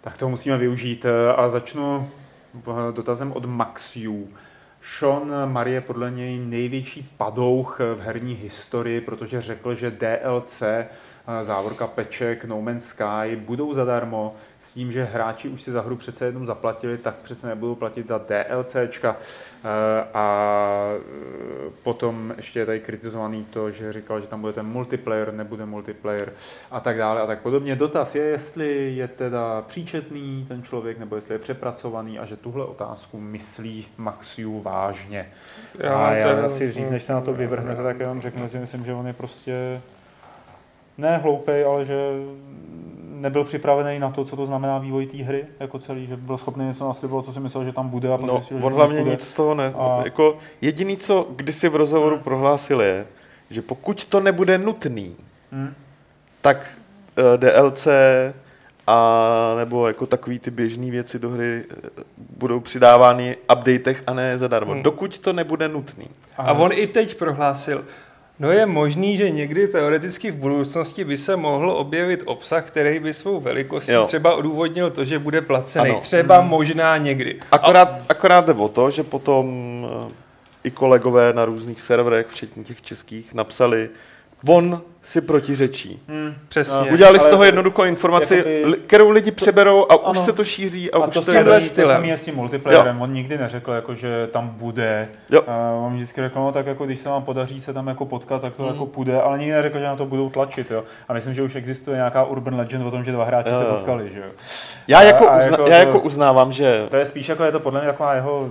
S1: Tak to musíme využít eh, a začnu eh, dotazem od Maxiu. Sean Marie je podle něj největší padouch v herní historii, protože řekl, že DLC, eh, závorka peček, No Man's Sky budou zadarmo, s tím, že hráči už si za hru přece jenom zaplatili, tak přece nebudou platit za DLCčka. Eh, A eh, potom ještě je tady kritizovaný to, že říkal, že tam bude ten multiplayer, nebude multiplayer a tak dále a tak podobně. Dotaz je, jestli je teda příčetný ten člověk, nebo jestli je přepracovaný a že tuhle otázku myslí Maxiu vážně.
S4: Já
S1: a já
S4: to-
S1: asi dřív, než se na to vyvrhnete, tak já vám řeknu, že si myslím, že on je prostě ne hloupej, ale že nebyl připravený na to, co to znamená vývoj té hry jako celý, že byl schopný něco naslibovat, co si myslel, že tam bude a pak
S2: No,
S1: zjistil, že
S2: on hlavně nic z toho ne.
S1: A-
S2: Jako jediný, co kdysi v rozhovoru prohlásil je, že pokud to nebude nutný,
S1: Hmm.
S2: tak eh, DLC a nebo jako takový ty běžné věci do hry eh, budou přidávány updatech a ne zadarmo.
S4: Hmm.
S2: Dokud to nebude nutný.
S4: A on i teď prohlásil, no je možný, že někdy teoreticky v budoucnosti by se mohl objevit obsah, který by svou velikostí
S2: Jo.
S4: třeba odůvodnil to, že bude placený.
S2: Ano.
S4: Třeba možná někdy.
S2: Akorát, akorát jde o to, že potom eh, i kolegové na různých serverech, včetně těch českých, napsali, on si protiřečí.
S1: Hmm.
S4: Přesně.
S2: Udělali z toho
S1: to-
S2: jednoduchou informaci,
S1: jakoby-
S2: kterou lidi přeberou a už
S1: Ano.
S2: se to šíří a,
S1: A
S2: už
S1: to,
S2: to,
S1: to,
S2: je.
S1: samý, to
S4: stylem.
S1: samý je s tím multiplayerem. On nikdy neřekl, jako, že tam bude.
S2: Jo.
S1: Uh, on vždycky řekl, no tak jako když se vám podaří se tam jako potkat, tak to
S2: Mhm.
S1: jako půjde, ale nikdy neřekl, že na to budou tlačit. Jo. A myslím, že už existuje nějaká urban legend o tom, že dva hráči
S2: Jo,
S1: se
S2: jo.
S1: potkali. Že jo.
S2: Já,
S1: A-
S2: jako,
S1: a
S2: uzna,
S1: jako
S2: já
S1: to-
S2: jako uznávám, že
S1: To je spíš jako, je to podle mě taková jeho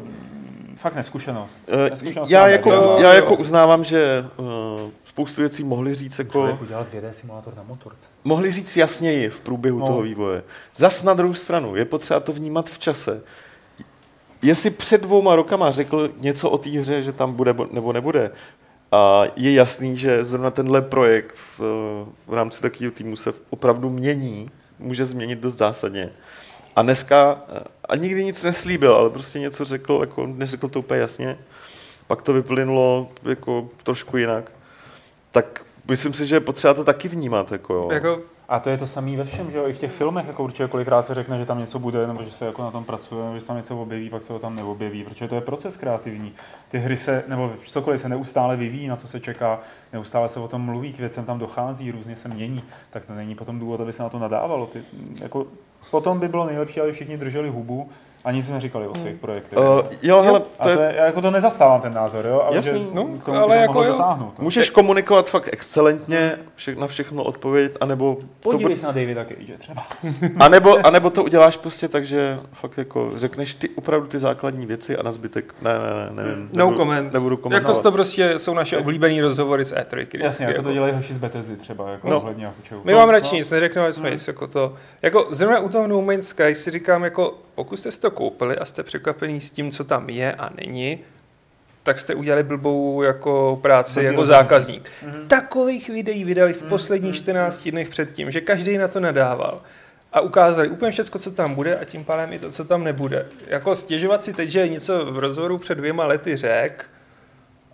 S1: fakt neskušenost.
S2: eh,
S1: Neskušenost
S2: já jako.
S4: Jo,
S2: já
S4: jo.
S2: jako uznávám, že uh, spoustu věcí mohli říct jako,
S1: Člověk udělal 2D simulátor na motorce.
S2: mohli říct jasněji v průběhu
S1: No.
S2: toho vývoje. Zas na druhou stranu, je potřeba to vnímat v čase. Jestli před dvouma rokama řekl něco o té hře, že tam bude bo- nebo nebude, a je jasný, že zrovna tenhle projekt v, v rámci takového týmu se opravdu mění, může změnit dost zásadně. A dneska, a nikdy nic neslíbil, ale prostě něco řekl, jako neřekl to úplně jasně, pak to vyplynulo jako trošku jinak. Tak myslím si, že je potřeba to taky vnímat. Jako, jo.
S4: Jako
S1: A to je to samé ve všem, že jo, i v těch filmech, jako určitě kolikrát se řekne, že tam něco bude, nebo že se jako na tom pracuje, nebo že se tam něco objeví, pak se to tam neobjeví, protože to je proces kreativní. Ty hry se, nebo cokoliv se neustále vyvíjí, na co se čeká, neustále se o tom mluví, k věcem tam dochází, různě se mění, tak to není potom důvod, aby se na to nadávalo. Ty, jako, potom by bylo nejlepší, aby všichni drželi hubu a nic jsme říkali o svých projektech.
S2: Uh, jo, hele,
S1: a
S2: to
S1: to
S2: je,
S1: je, já jako to nezastávám ten názor, jo, ale
S2: Jasný,
S1: že
S2: no,
S1: tomu
S4: ale
S1: to
S4: jako jo.
S1: dotáhnout. no.
S2: můžeš komunikovat fakt excelentně, vše, na všechno odpovědět, anebo to,
S1: Podívej se na Davida Cage třeba.
S2: anebo, anebo to uděláš prostě tak, že fakt jako řekneš ty opravdu ty základní věci a na zbytek ne, ne, ne, nevím.
S4: No
S2: nebudu,
S4: comment.
S2: Nebudu komentovat.
S4: Jako to prostě jsou naše oblíbený rozhovory s E3. vždycky,
S1: Jasně, jako to
S4: jako.
S1: dělají hoši z Bethesdy třeba, jako
S2: No.
S1: no. ohledně.
S4: My vám radši nic neřekneme, jsme hmm. jako to. Jako zrovna u toho No Man's Sky si říkám, jako pokud jste si to koupili a jste překvapení s tím, co tam je a není, tak jste udělali blbou jako práci
S1: Blbý
S4: jako zákazník.
S1: Mhm.
S4: Takových videí vydali v posledních 14 dnech předtím, že každý na to nadával. A ukázali úplně všechno, co tam bude a tím pádem i to, co tam nebude. Jako stěžovat si teď, že něco v rozhovoru před dvěma lety řek,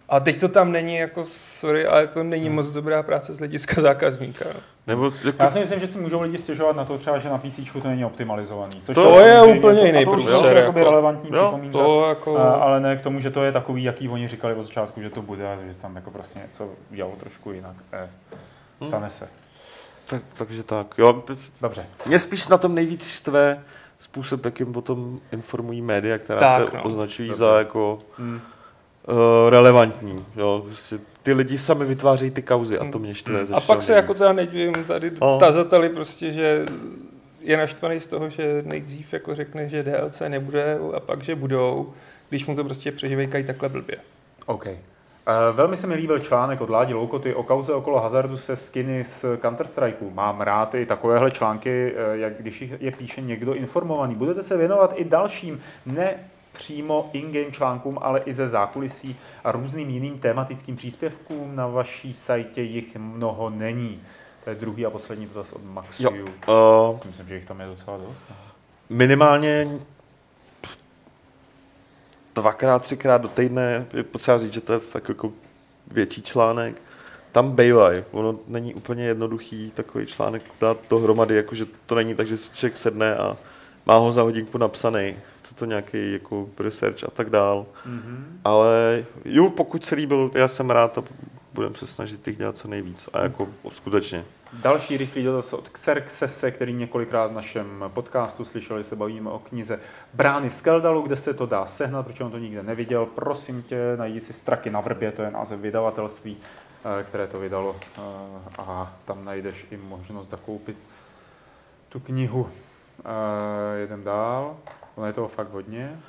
S4: a teď to tam není, jako sorry, ale to není moc dobrá práce z hlediska zákazníka.
S2: Nebo jako,
S1: Já si myslím, že si můžou lidi stěžovat na to třeba, že na PC to není optimalizovaný. Což
S2: To
S4: je
S1: samozřejmě-
S4: úplně jiný
S1: to už
S4: průser,
S1: je
S4: jako.
S1: relevantní
S2: Jo,
S1: připomínka.
S4: To jako...
S1: A, ale ne k tomu, že to je takový, jaký oni říkali od začátku, že to bude, a že se tam jako prostě něco udělalo trošku jinak. Eh, stane se.
S2: tak, takže tak. Jo,
S1: Dobře.
S2: mě spíš na tom nejvíc štve způsob, jakým potom informují média, která
S4: Tak,
S2: se
S4: no.
S2: označují
S1: Dobře.
S2: za jako
S1: Hmm.
S2: Uh, relevantní. Jo, ty lidi sami vytvářejí ty kauzy a to mě štve.
S1: Hmm.
S4: A pak se jako teda nedivím tady
S2: No.
S4: tazateli prostě, že je naštvaný z toho, že nejdřív jako řekne, že DLC nebude a pak, že budou, když mu to prostě přeživejkají takhle blbě.
S1: OK. Uh, velmi se mi líbil článek od Ládi Loukoty o kauze okolo hazardu se skiny z Counter-Strike. Mám rád i takovéhle články, eh, jak když je píše někdo informovaný. Budete se věnovat i dalším, ne přímo in-game článkům, ale i ze zákulisí a různým jiným tematickým příspěvkům. Na vaší sajtě jich mnoho není. To je druhý a poslední dotaz od Maxu.
S2: Jo. Uh,
S1: Myslím, že jich tam je docela dost.
S2: minimálně dvakrát, třikrát do týdne je potřeba říct, že to je fakt jako větší článek. Tam bývají. Ono není úplně jednoduchý takový článek dát dohromady, jakože to není tak, že si člověk sedne a má ho za hodinku napsaný. Chce to nějaký jako research a tak dál.
S1: Mm-hmm.
S2: Ale jo, pokud se líbil, já jsem rád a budeme se snažit těch dělat co nejvíc. A jako skutečně.
S1: Další rychlý dotaz od Xerxese, který několikrát v našem podcastu slyšeli, se bavíme o knize Brány z Keldalu, kde se to dá sehnat, protože on to nikde neviděl. Prosím tě, najdi si Straky na vrbě, to je název vydavatelství, eh, které to vydalo eh, a tam najdeš i možnost zakoupit tu knihu. Jedem dál, ono je toho fakt hodně.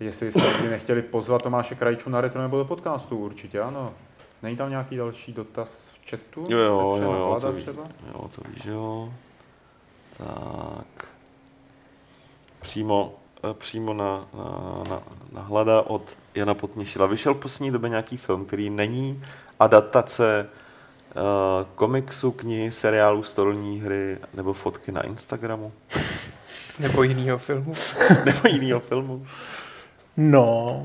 S1: Jestli jste někdy nechtěli pozvat Tomáše Krajčů na retro nebo do podcastu, určitě ano. Není tam nějaký další dotaz v chatu?
S2: Jo, jo,
S1: Petře,
S2: jo, jo, to ví.
S1: třeba?
S2: Jo, to víš, jo. Tak. Přímo, eh, přímo na, na, na, na hlada od Jana Potněšila. Vyšel v poslední době nějaký film, který není adaptace komiksu, knihy, seriálu, stolní hry nebo fotky na Instagramu
S4: Nebo jinýho filmu.
S2: nebo jiného filmu.
S3: No,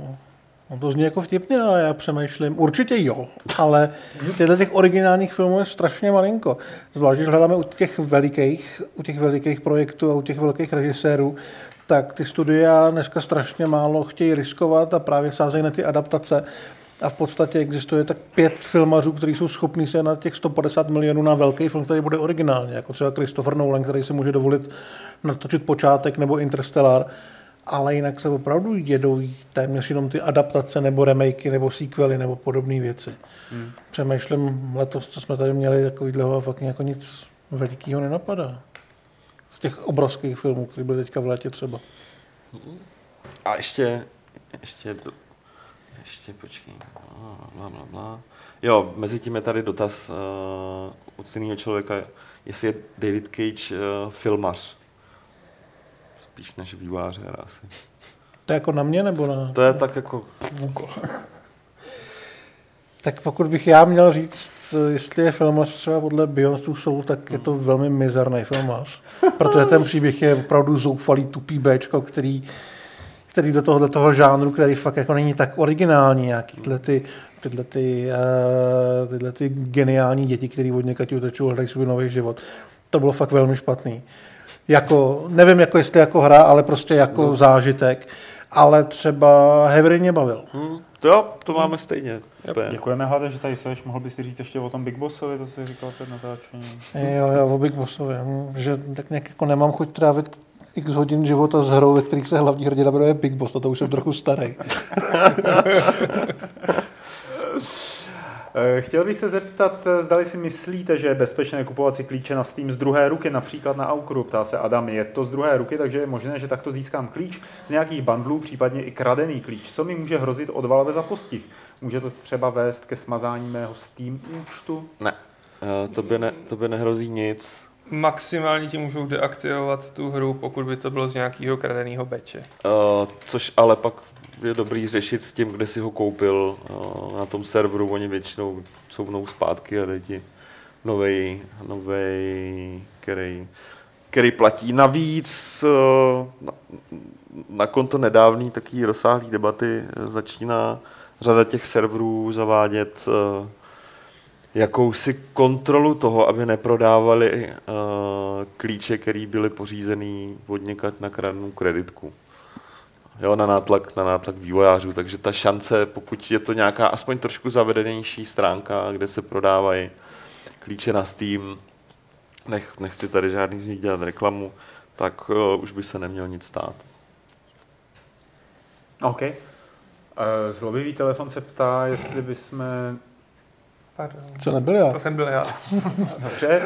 S3: no to zní jako vtipně, ale já přemýšlím, určitě jo, ale těchto těch originálních filmů je strašně malinko. Zvlášť, když hledáme u těch velikých, u těch velikých projektů a u těch velkých režisérů, tak ty studia dneska strašně málo chtějí riskovat a právě sázejí na ty adaptace. A v podstatě existuje tak pět filmařů, kteří jsou schopní se na těch 150 milionů na velký film, který bude originálně, jako třeba Christopher Nolan, který si může dovolit natočit počátek nebo Interstellar, ale jinak se opravdu jedou téměř jenom ty adaptace nebo remakey nebo sequely nebo podobné věci. Hmm. Přemýšlím letos, co jsme tady měli, takovýhleho a fakt jako nic velikého nenapadá. Z těch obrovských filmů, které byly teďka v létě třeba.
S2: A ještě, ještě, ještě počkej, bla, bla, bla. Jo, mezi tím je tady dotaz uh, od stejného člověka, jestli je David Cage uh, filmař. Spíš než vývář asi.
S3: To je jako na mě nebo na...
S2: To je tak jako,
S3: Tak pokud bych já měl říct, jestli je filmař třeba podle Beyond Two Soul, tak je to velmi mizerný filmař. Protože ten příběh je opravdu zoufalý, tupý Bčko, který, který do tohohle toho žánru, který fakt jako není tak originální, nějaký tyhle ty, tyhle ty, uh, tyhle ty geniální děti, které od někaď utečou, hledají svůj nový život, To bylo fakt velmi špatný. Jako, nevím, jako jestli jako hra, ale prostě jako no. zážitek. Ale třeba Heavy mě bavil.
S2: Hmm, to jo, to máme stejně.
S1: Yep. Děkujeme, Hlade, že tady seš. Mohl bys si říct ještě o tom Big Bossovi, to si říkal před natáčením.
S3: Jo, jo, o Big Bossovi. Hm, že tak nějak jako nemám chuť trávit x hodin života s hrou, ve kterých se hlavní hrdina jmenuje Big Boss, to, to už jsem trochu starý.
S1: Eh, chtěl bych se zeptat, eh, zdali si myslíte, že je bezpečné kupovat si klíče na Steam z druhé ruky, například na Aukru, ptá se Adam. Je to z druhé ruky, takže je možné, že takto získám klíč z nějakých bandlů, případně i kradený klíč. Co mi může hrozit od Valve za postih? Může to třeba vést ke smazání mého Steam účtu?
S2: Ne, eh, to by, ne, to by nehrozí nic.
S4: Maximálně ti můžou deaktivovat tu hru, pokud by to bylo z nějakého kradeného beče.
S2: Uh, což ale pak je dobrý řešit s tím, kde si ho koupil uh, na tom serveru. Oni většinou couvnou zpátky a dají ti novej, novej, který, který platí. Navíc uh, na, na konto nedávný taký rozsáhlý debaty začíná řada těch serverů zavádět uh, jakousi kontrolu toho, aby neprodávali uh, klíče, které byly pořízený od někat na kradnou kreditku. Jo, na nátlak, na nátlak vývojářů, takže ta šance, pokud je to nějaká aspoň trošku zavedenější stránka, kde se prodávají klíče na Steam, nech, nechci tady žádný z nich dělat reklamu, tak uh, už by se neměl nic stát.
S1: OK. Uh, zlobivý telefon se ptá, jestli bychom
S4: Pardon.
S3: Co nebyl já?
S4: To jsem byl já.
S1: Dobře.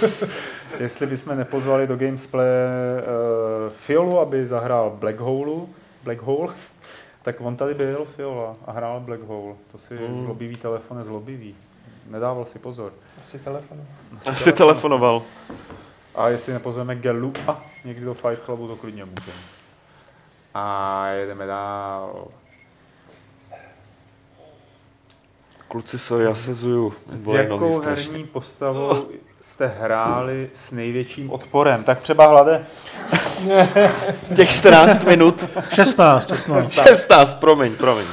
S1: Jestli bychom nepozvali do Gamesplay uh, Fiolu, aby zahrál Black Hole, Black Hole, tak on tady byl, Fiola, a hrál Black Hole. To si mm. zlobivý telefon je zlobivý. Nedával si pozor.
S4: Asi telefonoval.
S2: Asi, Asi telefonoval.
S1: A jestli nepozveme Gelu a někdy do Fight Clubu, to klidně můžeme. A jedeme dál.
S2: Kluci, sorry, já se zuju.
S1: S jakou herní postavou jste hráli s největším odporem? Tak třeba hlade.
S2: Těch 14 minut.
S3: 16. 16,
S2: 16 promiň, promiň.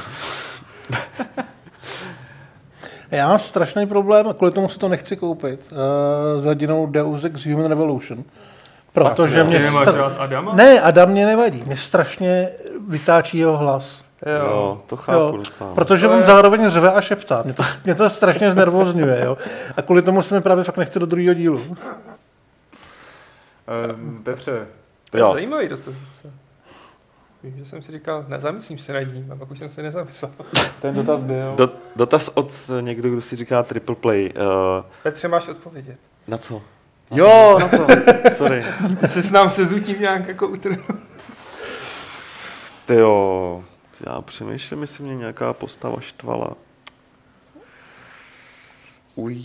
S3: Já mám strašný problém a kvůli tomu si to nechci koupit. Uh, s hrdinou Deus Ex Human Revolution. Protože mě...
S4: Adama?
S3: Ne, Adam mě nevadí. Mě strašně vytáčí jeho hlas.
S2: Jo, jo to chápu jo, docela.
S3: Protože on zároveň řve a šeptá. Mě to, mě to strašně znervozňuje. Jo? A kvůli tomu se mi právě fakt nechce do druhého dílu. Um,
S1: Petře.
S4: To je jo. zajímavý dotaz. Že jsem si říkal, nezamyslím se nad ním, a pak už jsem se nezamyslel.
S1: Ten dotaz byl.
S2: Do, dotaz od někdo, kdo si říká triple play. Uh,
S4: Petře, máš odpovědět.
S2: Na co? Jo, na co? Sorry.
S4: Ty se s nám se zutím nějak jako utrhnul.
S2: Ty jo. Já přemýšlím, jestli mě nějaká postava štvala. Uj.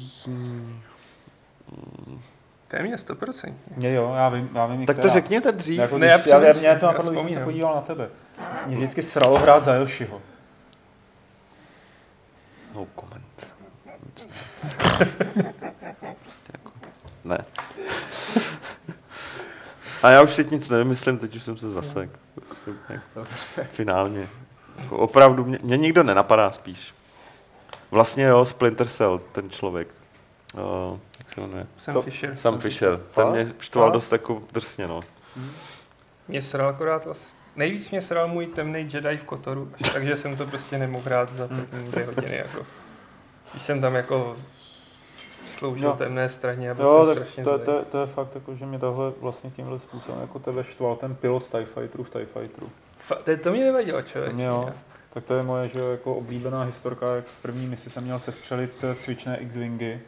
S4: Téměř 100%.
S1: Je jo, já vím, já vím
S2: Tak to řekněte dřív.
S1: Jako, ne, já, já, já, mě to napadlo, když jsem se podíval na tebe. Mě vždycky sralo hrát za Yoshiho.
S2: No comment. prostě jako, ne. A já už teď nic nevymyslím, teď už jsem se zasek. Prostě, jako, finálně. Jako opravdu, mě, mě nikdo nenapadá spíš. Vlastně jo, Splinter Cell, ten člověk. Uh, jak se jmenuje?
S4: Sam to, Fisher.
S2: Sam Fisher. Ten mě štval dost jako drsně, no.
S4: Mě sral akorát vlastně. Nejvíc mě sral můj temný Jedi v Kotoru, takže jsem to prostě nemohl hrát za první dvě hodiny. Jako. Když jsem tam jako sloužil no. temné straně a byl jo, tak
S1: to, to, to, je fakt, jako, že mě tohle vlastně tímhle způsobem jako tebe štval ten pilot TIE Fighteru v TIE Fighteru.
S4: Fa- to mě nevadilo, člověk.
S1: Jo, tak to je moje že jako oblíbená historka, jak v první misi jsem měl sestřelit eh, cvičné X-Wingy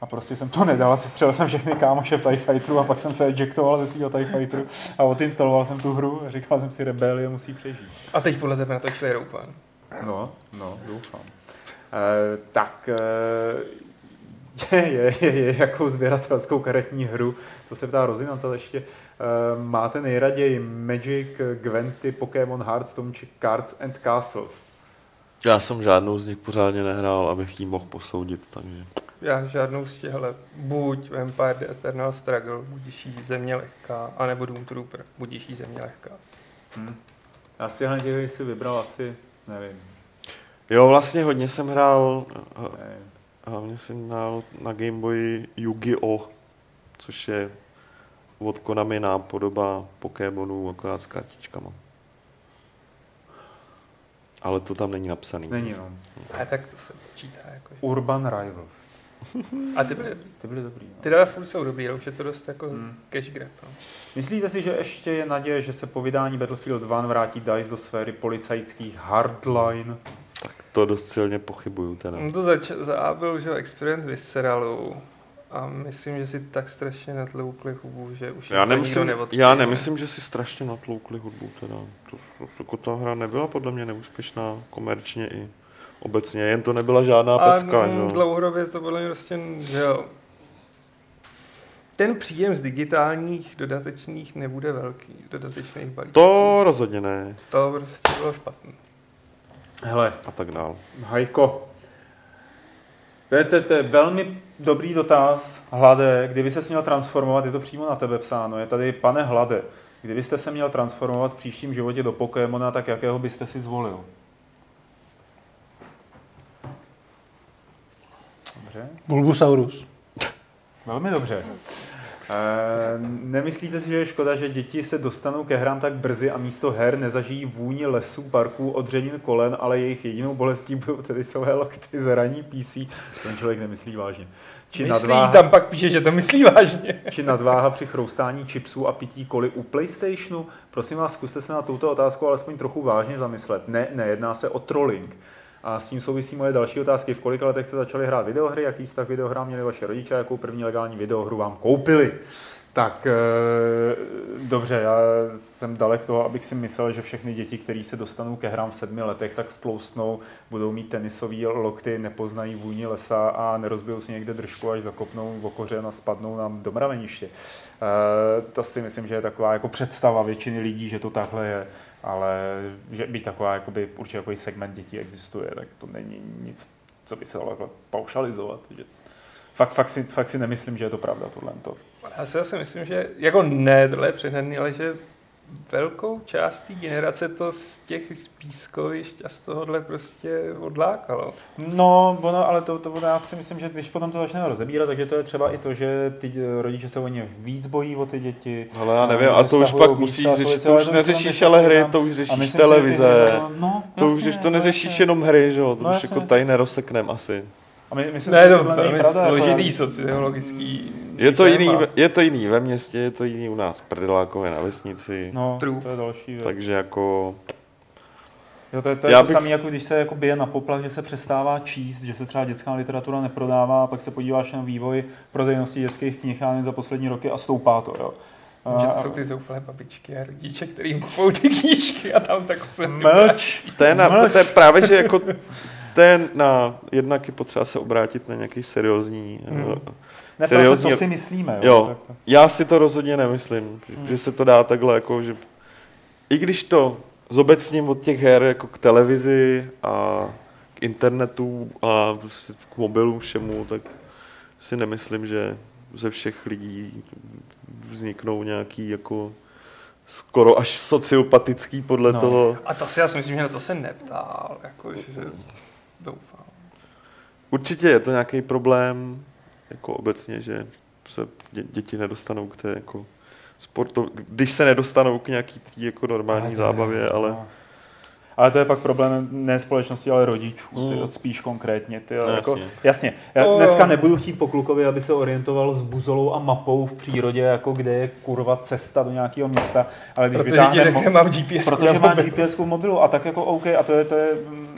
S1: a prostě jsem to nedal, sestřelil jsem všechny kámoše v TIE Fighteru a pak jsem se ejectoval ze svého TIE Fighteru a odinstaloval jsem tu hru a říkal jsem si, Rebelie musí přežít.
S4: A teď podle tebe natočili Roupan.
S1: No, no, doufám. E, tak e, je, je, je, je jako sběratelskou karetní hru, to se ptá Rozina, to ještě Eh, máte nejraději Magic, Gwenty, Pokémon, Hearthstone či Cards and Castles?
S2: Já jsem žádnou z nich pořádně nehrál, abych ji mohl posoudit, takže...
S4: Já žádnou z těchhle. Buď Vampire The Eternal Struggle, budíší země lehká, anebo Doom Trooper, budíší země lehká.
S1: Hmm. Já si těch si vybral asi, nevím.
S2: Jo, vlastně hodně jsem hrál, hlavně jsem hrál na Game Boy Yu-Gi-Oh! což je od Konami nápodoba Pokémonů, akorát s kartičkama. Ale to tam není napsaný.
S1: Není, no.
S4: A tak to se počítá. Jako.
S1: Urban Rivals.
S4: A ty byly dobrý.
S1: Ty byly dobrý. No.
S4: Ty dva furt jsou dobrý, ale už je to dost jako
S1: Hmm.
S4: cash grab. No.
S1: Myslíte si, že ještě je naděje, že se po vydání Battlefield 2 vrátí DICE do sféry policajských hardline?
S2: To dost silně pochybuju teda.
S4: On to zač- za A byl, že experiment Visceralu. A myslím, že si tak strašně natloukli hubu, že už
S2: Já nemyslím, já nemyslím, že si strašně natloukli hudbu teda. To, to, jako ta hra nebyla podle mě neúspěšná komerčně i obecně, jen to nebyla žádná
S4: A
S2: pecka, že jo.
S4: dlouhodobě to podle mě prostě, že jo. Ten příjem z digitálních dodatečných nebude velký, dodatečných balíčků.
S2: To rozhodně ne.
S4: To prostě bylo špatné.
S1: Hele,
S2: A tak dál.
S1: Hajko, to je, to, je, to je velmi dobrý dotaz. Hlade, kdyby se měl transformovat, je to přímo na tebe psáno, je tady, pane Hlade, kdybyste se měl transformovat v příštím životě do Pokémona, tak jakého byste si zvolil? Dobře.
S3: Bulbusaurus.
S1: Velmi dobře. E, nemyslíte si, že je škoda, že děti se dostanou ke hrám tak brzy a místo her nezažijí vůni lesů, parků, odřenin kolen, ale jejich jedinou bolestí budou tedy své lokty, zraní PC? Ten člověk nemyslí vážně. Či
S4: Myslí,
S1: nadváha,
S4: tam pak píše, že to myslí vážně.
S1: či nadváha při chroustání chipsů a pití koli u PlayStationu? Prosím vás, zkuste se na tuto otázku alespoň trochu vážně zamyslet. Ne, nejedná se o trolling. A s tím souvisí moje další otázky. V kolika letech jste začali hrát videohry? Jaký vztah videohrám měli vaše rodiče? Jakou první legální videohru vám koupili? Tak e, dobře, já jsem dalek toho, abych si myslel, že všechny děti, které se dostanou ke hrám v sedmi letech, tak stlousnou, budou mít tenisové lokty, nepoznají vůni lesa a nerozbijou si někde držku, až zakopnou v okořen a spadnou nám do mraveniště. E, to si myslím, že je taková jako představa většiny lidí, že to takhle je ale že by taková jakoby, určitě takový segment dětí existuje, tak to není nic, co by se dalo takhle paušalizovat. Že fakt, fakt, si, fakt si nemyslím, že je to pravda tohle. To.
S4: Já si asi myslím, že jako ne, tohle je přehnaný, ale že velkou část té generace to z těch pískovišť a z tohohle prostě odlákalo.
S1: No, ono, ale to, to, já si myslím, že když potom to začneme rozebírat, takže to je třeba i to, že ty rodiče se o ně víc bojí o ty děti.
S2: Ale já nevím, a to už pak musíš řešit, to už neřešíš ale hry, to už řešíš
S1: myslím si, že ty
S2: televize.
S1: to- No,
S2: To už,
S1: jasně,
S2: to neřešíš
S1: jasně.
S2: jenom hry, že jo, to
S1: No,
S2: už
S1: jasně.
S2: jako tady nerozseknem asi.
S1: A my, myslím,
S4: Ne,
S1: že
S4: to
S1: tohle není pravda, jako
S4: složitý
S1: já-
S4: sociologický
S2: Je to, jiný, ve- je to jiný ve městě, je to jiný u nás v Prdelákově na vesnici,
S1: No,
S4: True.
S1: to je další věc.
S2: takže jako...
S1: Jo, to je to, je
S2: Já
S1: to
S2: bych-
S1: samé, jako když se jako bije na poplach, že se přestává číst, že se třeba dětská literatura neprodává, a pak se podíváš na vývoj prodejnosti dětských knih za poslední roky a stoupá to. Jo.
S4: Že
S1: A-
S4: to jsou ty zoufalé babičky a rodiče, kterým kupou ty knížky a tam tak se
S1: Mlč!
S2: To je, na, to je právě, že jako to je na, jednak je potřeba se obrátit na nějaký seriózní...
S4: Hmm.
S2: Hmm.
S1: Ne,
S2: seriózní-
S1: to si myslíme. Jo.
S2: Jo,
S1: Tak to-
S2: já si to rozhodně nemyslím, že,
S1: Hmm.
S2: že se to dá takhle jako, že i když to zobecním od těch her jako k televizi a k internetu a prostě k mobilům všemu, tak si nemyslím, že ze všech lidí vzniknou nějaký jako skoro až sociopatický podle
S1: No.
S2: no. toho.
S4: A to si já si myslím, že na to se neptal, jako, že doufám.
S2: Určitě je to nějaký problém, jako obecně, že se dě- děti nedostanou k té jako sportu, když se nedostanou k nějaký tý jako normální zábavě,
S1: je-
S2: ale
S1: no. Ale to je pak problém ne společnosti, ale rodičů, ty,
S2: Mm.
S1: spíš konkrétně. Ty,
S2: No,
S1: jako,
S2: jasně.
S1: jasně. Já
S4: To-
S1: dneska nebudu chtít po klukovi, aby se orientoval s buzolou a mapou v přírodě, jako kde je kurva cesta do nějakého města, ale když
S4: Protože ti řekne,
S1: mo-
S4: mám GPS
S1: Protože má GPS v mobilu a tak jako OK, a to je, to je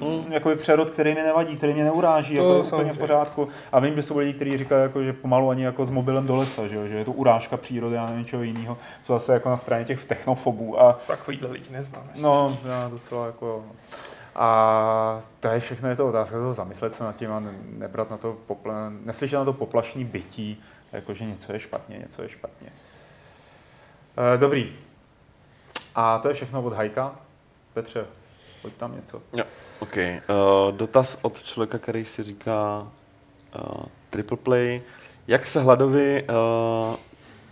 S1: mm. jakoby přerod, který mi nevadí, který mě neuráží,
S4: To
S1: jako úplně
S4: samozřejmě.
S1: v pořádku. A vím, že jsou lidi, kteří říkají, jako, že pomalu ani jako s mobilem do lesa, že, jo, že je to urážka přírody a něčeho jiného, co zase jako na straně těch technofobů. A
S4: Takovýhle lidi neznám.
S1: No, já docela jako jo. A to je všechno, je to otázka toho zamyslet se nad tím a ne- nebrat na to, popla, neslyšet na to poplašní bytí, jakože něco je špatně, něco je špatně. E, dobrý. A to je všechno od Hajka. Petře, pojď tam něco.
S2: OK. Uh, dotaz od člověka, který si říká uh, Triple Play. Jak se Hladovi uh,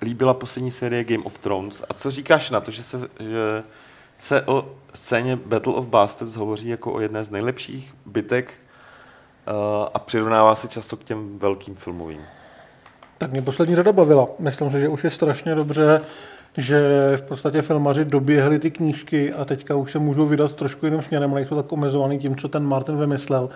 S2: líbila poslední série Game of Thrones a co říkáš na to, že se, že se o scéně Battle of Bastards hovoří jako o jedné z nejlepších bitek uh, a přirovnává se často k těm velkým filmovým.
S3: Tak mě poslední řada bavila. Myslím si, že už je strašně dobře, že v podstatě filmaři doběhli ty knížky a teďka už se můžou vydat trošku jiným směrem, nejsou tak omezovaný tím, co ten Martin vymyslel.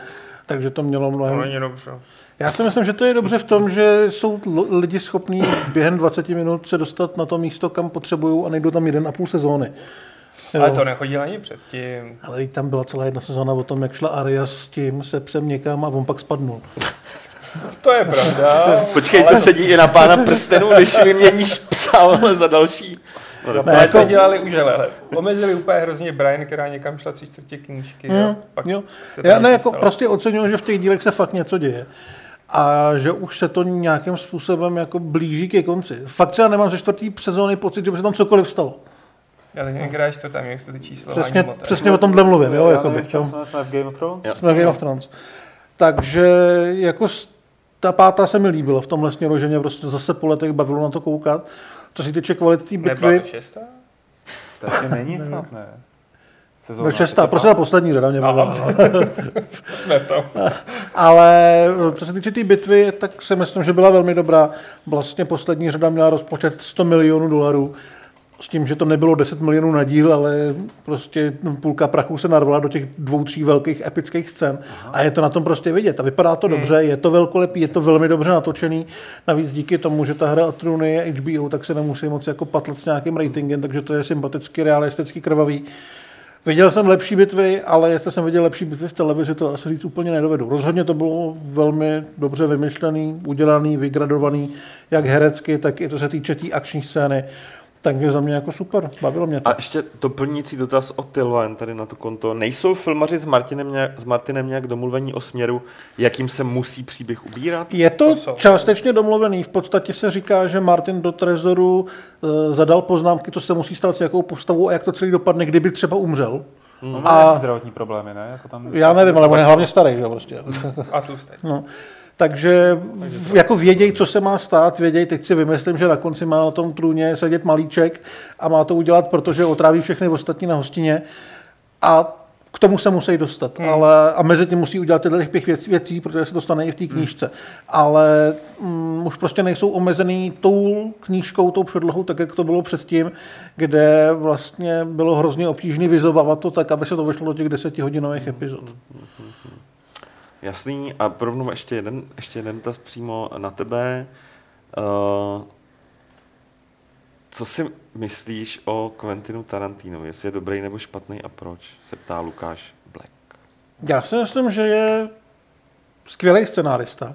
S3: Takže to mělo mnohem...
S4: To není dobře.
S3: Já si myslím, že to je dobře v tom, že jsou lidi schopní během 20 minut se dostat na to místo, kam potřebují a nejdou tam jeden a půl sezóny. Jo.
S4: Ale to nechodil ani předtím.
S3: Ale teď tam byla celá jedna sezóna o tom, jak šla Aria s tím se psem někam a on pak spadnul.
S4: To je pravda.
S2: Počkej, to sedí i na pána prstenů, když vyměníš psa za další. No,
S3: Ne,
S4: Ne,
S3: jako-
S4: to dělali už, ale omezili úplně hrozně Brian, která někam šla tři čtvrtě knížky.
S3: Hmm,
S4: a pak
S3: jo. Já ne, jako
S4: stalo.
S3: prostě oceňuji, že v těch dílech se fakt něco děje. A že už se to nějakým způsobem jako blíží ke konci. Fakt třeba nemám ze čtvrtý sezóny pocit, že by se tam cokoliv stalo.
S4: Já teď nevím, která je čtvrtá, jak se ty čísla
S3: Přesně, přesně o tomhle mluvím, jo, jako bych,
S1: čem jsme, jsme v Game of Thrones?
S2: Jo.
S3: Jsme v Game of Thrones. Takže jako ta pátá se mi líbila v tomhle směru, že mě prostě zase po letech bavilo na to koukat. Co se týče kvality té
S4: Nebyla
S3: bitvy,
S4: to šestá?
S1: To ještě není snad, ne? Sezóna.
S3: no šestá, prostě ta poslední řada mě bavila.
S4: Jsme v tom.
S3: Ale co se týče té tý bitvy, tak si myslím, že byla velmi dobrá. Vlastně poslední řada měla rozpočet 100 milionů dolarů. S tím, že to nebylo 10 milionů na díl, ale prostě půlka prachu se narvala do těch dvou, tří velkých epických scén. A je to na tom prostě vidět. A vypadá to dobře, je to velkolepý, je to velmi dobře natočený. Navíc díky tomu, že ta hra o trůny je HBO, tak se nemusí moc jako patlat s nějakým ratingem, takže to je sympaticky, realisticky krvavý. Viděl jsem lepší bitvy, ale jestli jsem viděl lepší bitvy v televizi, to asi říct úplně nedovedu. Rozhodně to bylo velmi dobře vymyšlený, udělaný, vygradovaný, jak herecky, tak i to se týče té tý akční scény. Takže za mě jako super, bavilo mě to.
S2: A ještě doplňující dotaz od Tilvan tady na to konto. Nejsou filmaři s Martinem, nějak, s Martinem nějak domluvení o směru, jakým se musí příběh ubírat?
S3: Je to,
S4: To
S3: částečně domluvený. V podstatě se říká, že Martin do Trezoru e, zadal poznámky, co se musí stát s jakou postavou a jak to celý dopadne, kdyby třeba umřel.
S1: On
S3: A-
S1: zdravotní problémy, ne? Jako tam...
S3: Já nevím, ale on je hlavně starý, že jo, prostě.
S4: A tlustý.
S3: No. Takže jako věděj, co se má stát, věděj, teď si vymyslím, že na konci má na tom trůně sedět malíček a má to udělat, protože otráví všechny ostatní na hostině a k tomu se musí dostat. Hmm. Ale, a mezi tím musí udělat tyhle těch pět věcí, věcí, protože se to stane i v té knížce. Hmm. Ale mm, už prostě nejsou omezený tou knížkou, tou předlohou, tak jak to bylo předtím, kde vlastně bylo hrozně obtížné vyzobávat to tak, aby se to vešlo do těch desetihodinových epizod.
S2: Jasný. A rovnou ještě jeden, ještě jeden dotaz přímo na tebe. Uh, co si myslíš o Quentinu Tarantinovi? Jestli je dobrý nebo špatný a proč? Se ptá Lukáš Black.
S3: Já si myslím, že je skvělý scenárista.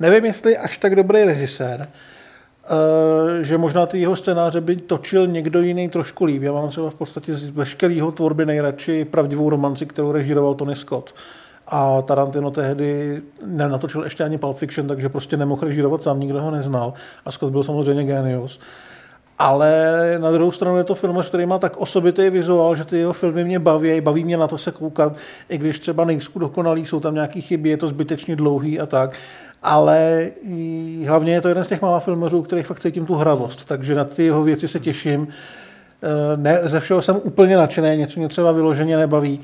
S3: Nevím, jestli až tak dobrý režisér, eh, že možná ty jeho scénáře by točil někdo jiný trošku líp. Já mám třeba v podstatě z veškerého tvorby nejradši pravdivou romanci, kterou režíroval Tony Scott. A Tarantino tehdy nenatočil ještě ani Pulp Fiction, takže prostě nemohl režírovat sám, nikdo ho neznal. A Scott byl samozřejmě genius. Ale na druhou stranu je to film, který má tak osobitý vizuál, že ty jeho filmy mě baví, baví mě na to se koukat, i když třeba nejsou dokonalý, jsou tam nějaké chyby, je to zbytečně dlouhý a tak. Ale hlavně je to jeden z těch mála filmařů, kterých fakt cítím tu hravost, takže na ty jeho věci se těším. Eh, Ne, ze všeho jsem úplně nadšený, něco mě třeba vyloženě nebaví,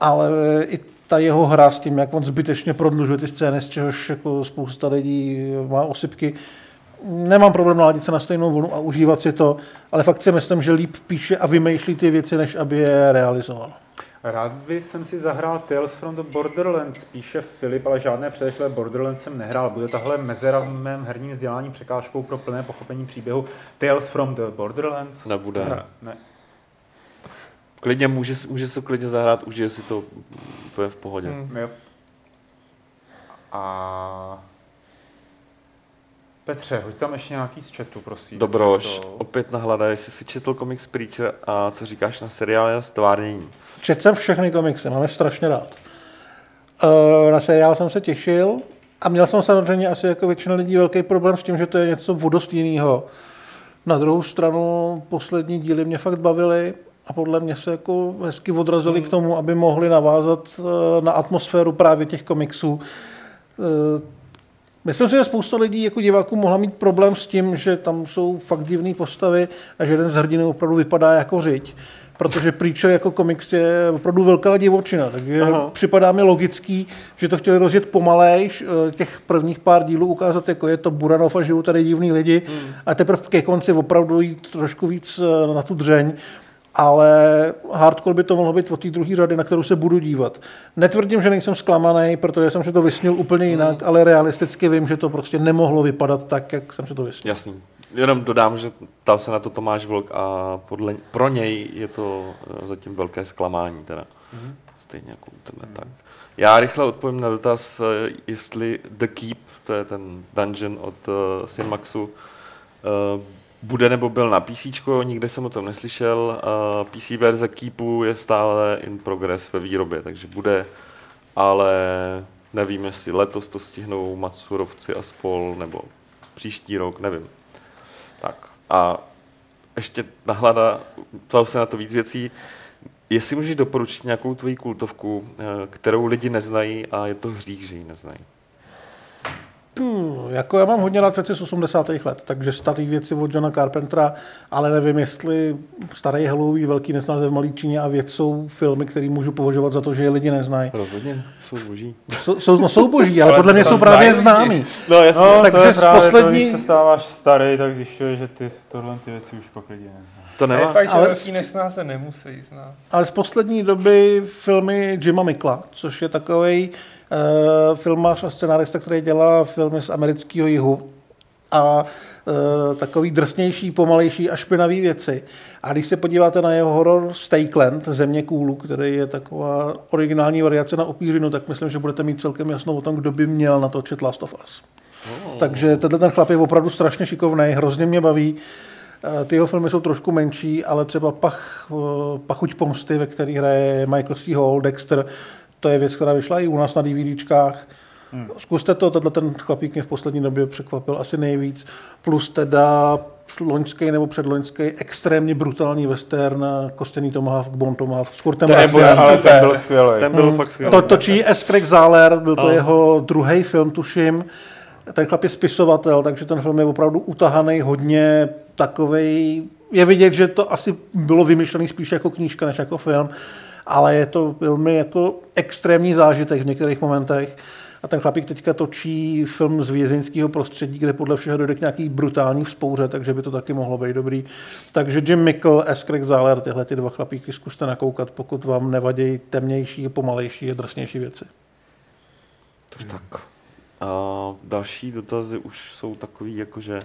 S3: ale i ta jeho hra s tím, jak on zbytečně prodlužuje ty scény, z čehož jako spousta lidí má osypky, nemám problém naladit se na stejnou vlnu a užívat si to, ale fakt si myslím, že líp píše a vymýšlí ty věci, než aby je realizoval.
S1: Rád by jsem si zahrál Tales from the Borderlands, píše Filip, ale žádné předešlé Borderlands jsem nehrál. Bude tahle mezera v mém herním vzdělání překážkou pro plné pochopení příběhu Tales from the Borderlands?
S2: Nebude.
S1: Ne. ne.
S2: Klidně může, může se klidně zahrát, užije si to úplně v pohodě. Hmm.
S4: Hmm.
S1: Jo. A... Petře, hoď tam ještě nějaký z chatu, prosím.
S2: Dobroš,
S1: jsou.
S2: opět nahlada, jestli jsi četl komiks Preacher a co říkáš na seriály a stvárnění.
S3: Četl jsem všechny komiksy, mám je strašně rád. Eh, Na seriál jsem se těšil a měl jsem samozřejmě asi jako většina lidí velký problém s tím, že to je něco o dost jinýho. Na druhou stranu poslední díly mě fakt bavily a podle mě se jako hezky odrazili k tomu, aby mohli navázat eh, na atmosféru právě těch komiksů. Eh, Myslím si, že spousta lidí jako diváků mohla mít problém s tím, že tam jsou fakt divné postavy a že jeden z hrdinů opravdu vypadá jako řiď. protože Preacher jako komiks je opravdu velká divočina, takže Aha. připadá mi logický, že to chtěli rozjet pomalejš, eh, těch prvních pár dílů ukázat, jako je to Buranov a žijou tady divní lidi hmm. a teprve ke konci opravdu jít trošku víc na tu dřeň ale hardcore by to mohlo být od té druhé řady, na kterou se budu dívat. Netvrdím, že nejsem zklamaný, protože jsem si to vysnil úplně jinak, mm. ale realisticky vím, že to prostě nemohlo vypadat tak, jak jsem si to vysnil.
S2: Jasný. Jenom dodám, že ptal se na to Tomáš Vlk a podle, pro něj je to eh, zatím velké zklamání. Teda. Mm. Stejně jako u tebe. Mm. Tak. Já rychle odpovím na dotaz, eh, jestli The Keep, to je ten dungeon od uh, Cinemaxu, uh, bude nebo byl na PC, nikde jsem o tom neslyšel. PC verze Keepu je stále in progress ve výrobě, takže bude, ale nevím, jestli letos to stihnou Matsurovci a spol, nebo příští rok, nevím. Tak a ještě nahlada, ptal se na to víc věcí, jestli můžeš doporučit nějakou tvoji kultovku, eh, kterou lidi neznají a je to hřích, že ji neznají.
S3: Hmm, jako já mám hodně rád věci z 80. let, takže staré věci od Johna Carpentera, ale nevím, jestli starý Halloween, Velký nesnáze v Malý Číně a věc jsou filmy, které můžu považovat za to, že je lidi neznají.
S2: Rozhodně, jsou boží.
S3: Jsou, jsou, no, jsou boží, ale podle mě jsou právě známí.
S1: No, jasně. No, takže to je právě poslední... to, když se stáváš starý, tak zjišťuješ, že ty tohle ty věci už pak lidi neznají.
S4: To nemá. fakt, že ale velký nesnáze nemusí znát.
S3: Ale z poslední doby filmy Jima Mikla, což je takový uh, filmář a scenárista, který dělá filmy z amerického jihu a uh, takový drsnější, pomalejší a špinavý věci. A když se podíváte na jeho horor Stakeland, Země kůlu, který je taková originální variace na opířinu, tak myslím, že budete mít celkem jasno o tom, kdo by měl natočit Last of Us. Oh. Takže tenhle ten chlap je opravdu strašně šikovný, hrozně mě baví. Eh, ty jeho filmy jsou trošku menší, ale třeba Pach, Pachuť pomsty, ve který hraje Michael C. Hall, Dexter, to je věc, která vyšla i u nás na DVDčkách. Hmm. Zkuste to, tenhle ten chlapík mě v poslední době překvapil asi nejvíc. Plus teda loňský nebo předloňský extrémně brutální western Kostěný Tomahawk, Bon Tomahawk s Kurtem
S1: ten byl, ale ten byl skvělý.
S2: Ten byl hmm. fakt skvělý.
S3: To točí S. Craig Zahler, byl to oh. jeho druhý film, tuším. Ten chlap je spisovatel, takže ten film je opravdu utahaný, hodně takovej. Je vidět, že to asi bylo vymyšlené spíš jako knížka, než jako film ale je to velmi jako extrémní zážitek v některých momentech. A ten chlapík teďka točí film z vězeňského prostředí, kde podle všeho dojde k nějaký brutální vzpouře, takže by to taky mohlo být dobrý. Takže Jim Mickle, S. Craig Zahler, tyhle ty dva chlapíky zkuste nakoukat, pokud vám nevadí temnější, pomalejší a drsnější věci.
S2: To tak. A další dotazy už jsou takový, jakože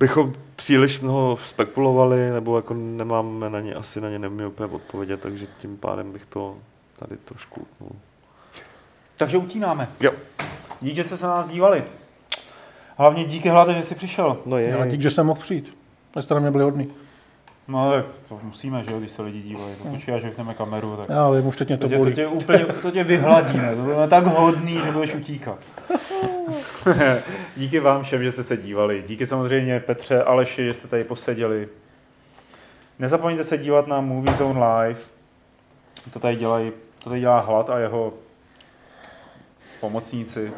S2: bychom příliš mnoho spekulovali, nebo jako nemáme na ně, asi na ně nemí úplně odpovědět, takže tím pádem bych to tady trošku utnul.
S1: Takže utínáme.
S2: Jo.
S1: Díky, že jste se na nás dívali. Hlavně díky Hlade, že jsi přišel.
S3: No je. No, díky, že jsem mohl přijít. Jste mě byli hodný.
S1: No tak to musíme, že jo, když se lidi dívají. Počkej, až vypneme kameru. Tak
S3: Já vím, už teď mě to,
S1: to, tě, to, tě, úplně, to tě vyhladí, ne? To bylo tak hodný, že budeš utíkat. Díky vám všem, že jste se dívali. Díky samozřejmě Petře, Aleši, že jste tady poseděli. Nezapomeňte se dívat na Movie Zone Live. To tady, dělají, to tady dělá Hlad a jeho pomocníci.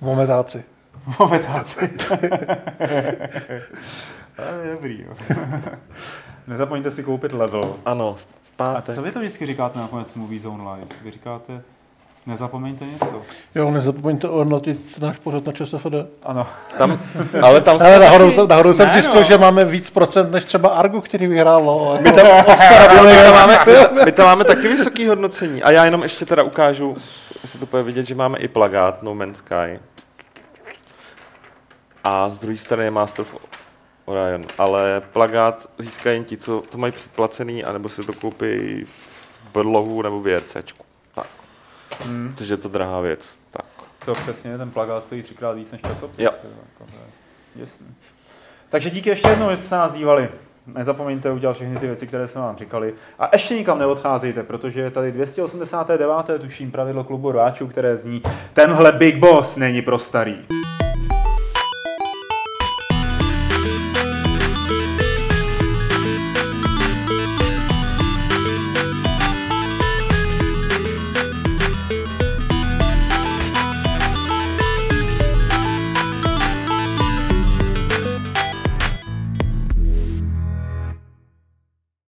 S3: Vometáci.
S1: Vometáci. je dobrý, jo. Nezapomeňte si koupit level.
S2: Ano, v pátek.
S1: A co vy to vždycky říkáte na konec Movie Zone Live? Vy říkáte, Nezapomeňte něco.
S3: Jo, nezapomeňte ohodnotit náš pořad na ČSFD.
S1: Ano.
S2: Tam, ale tam
S3: ale nahoru, nahoru jsem zjistil, že máme víc procent než třeba Argu, který vyhrálo. My tam, Oscar,
S2: my, tam máme, my tam máme taky vysoké hodnocení. A já jenom ještě teda ukážu, jestli to bude vidět, že máme i plagát No Man's Sky. A z druhé strany je Master of Orion. Ale plagát získají jen ti, co to mají předplacený, anebo si to koupí v Brlohu nebo v JRCčku. Hmm. Takže je to drahá věc. Tak.
S1: To přesně, ten plagát stojí třikrát víc než časopis.
S2: Jo.
S1: Jako, jasný. Takže díky ještě jednou, že jste se nás dívali. Nezapomeňte udělat všechny ty věci, které jsme vám říkali. A ještě nikam neodcházejte, protože je tady 289. tuším pravidlo klubu rváčů, které zní Tenhle Big Boss není pro starý.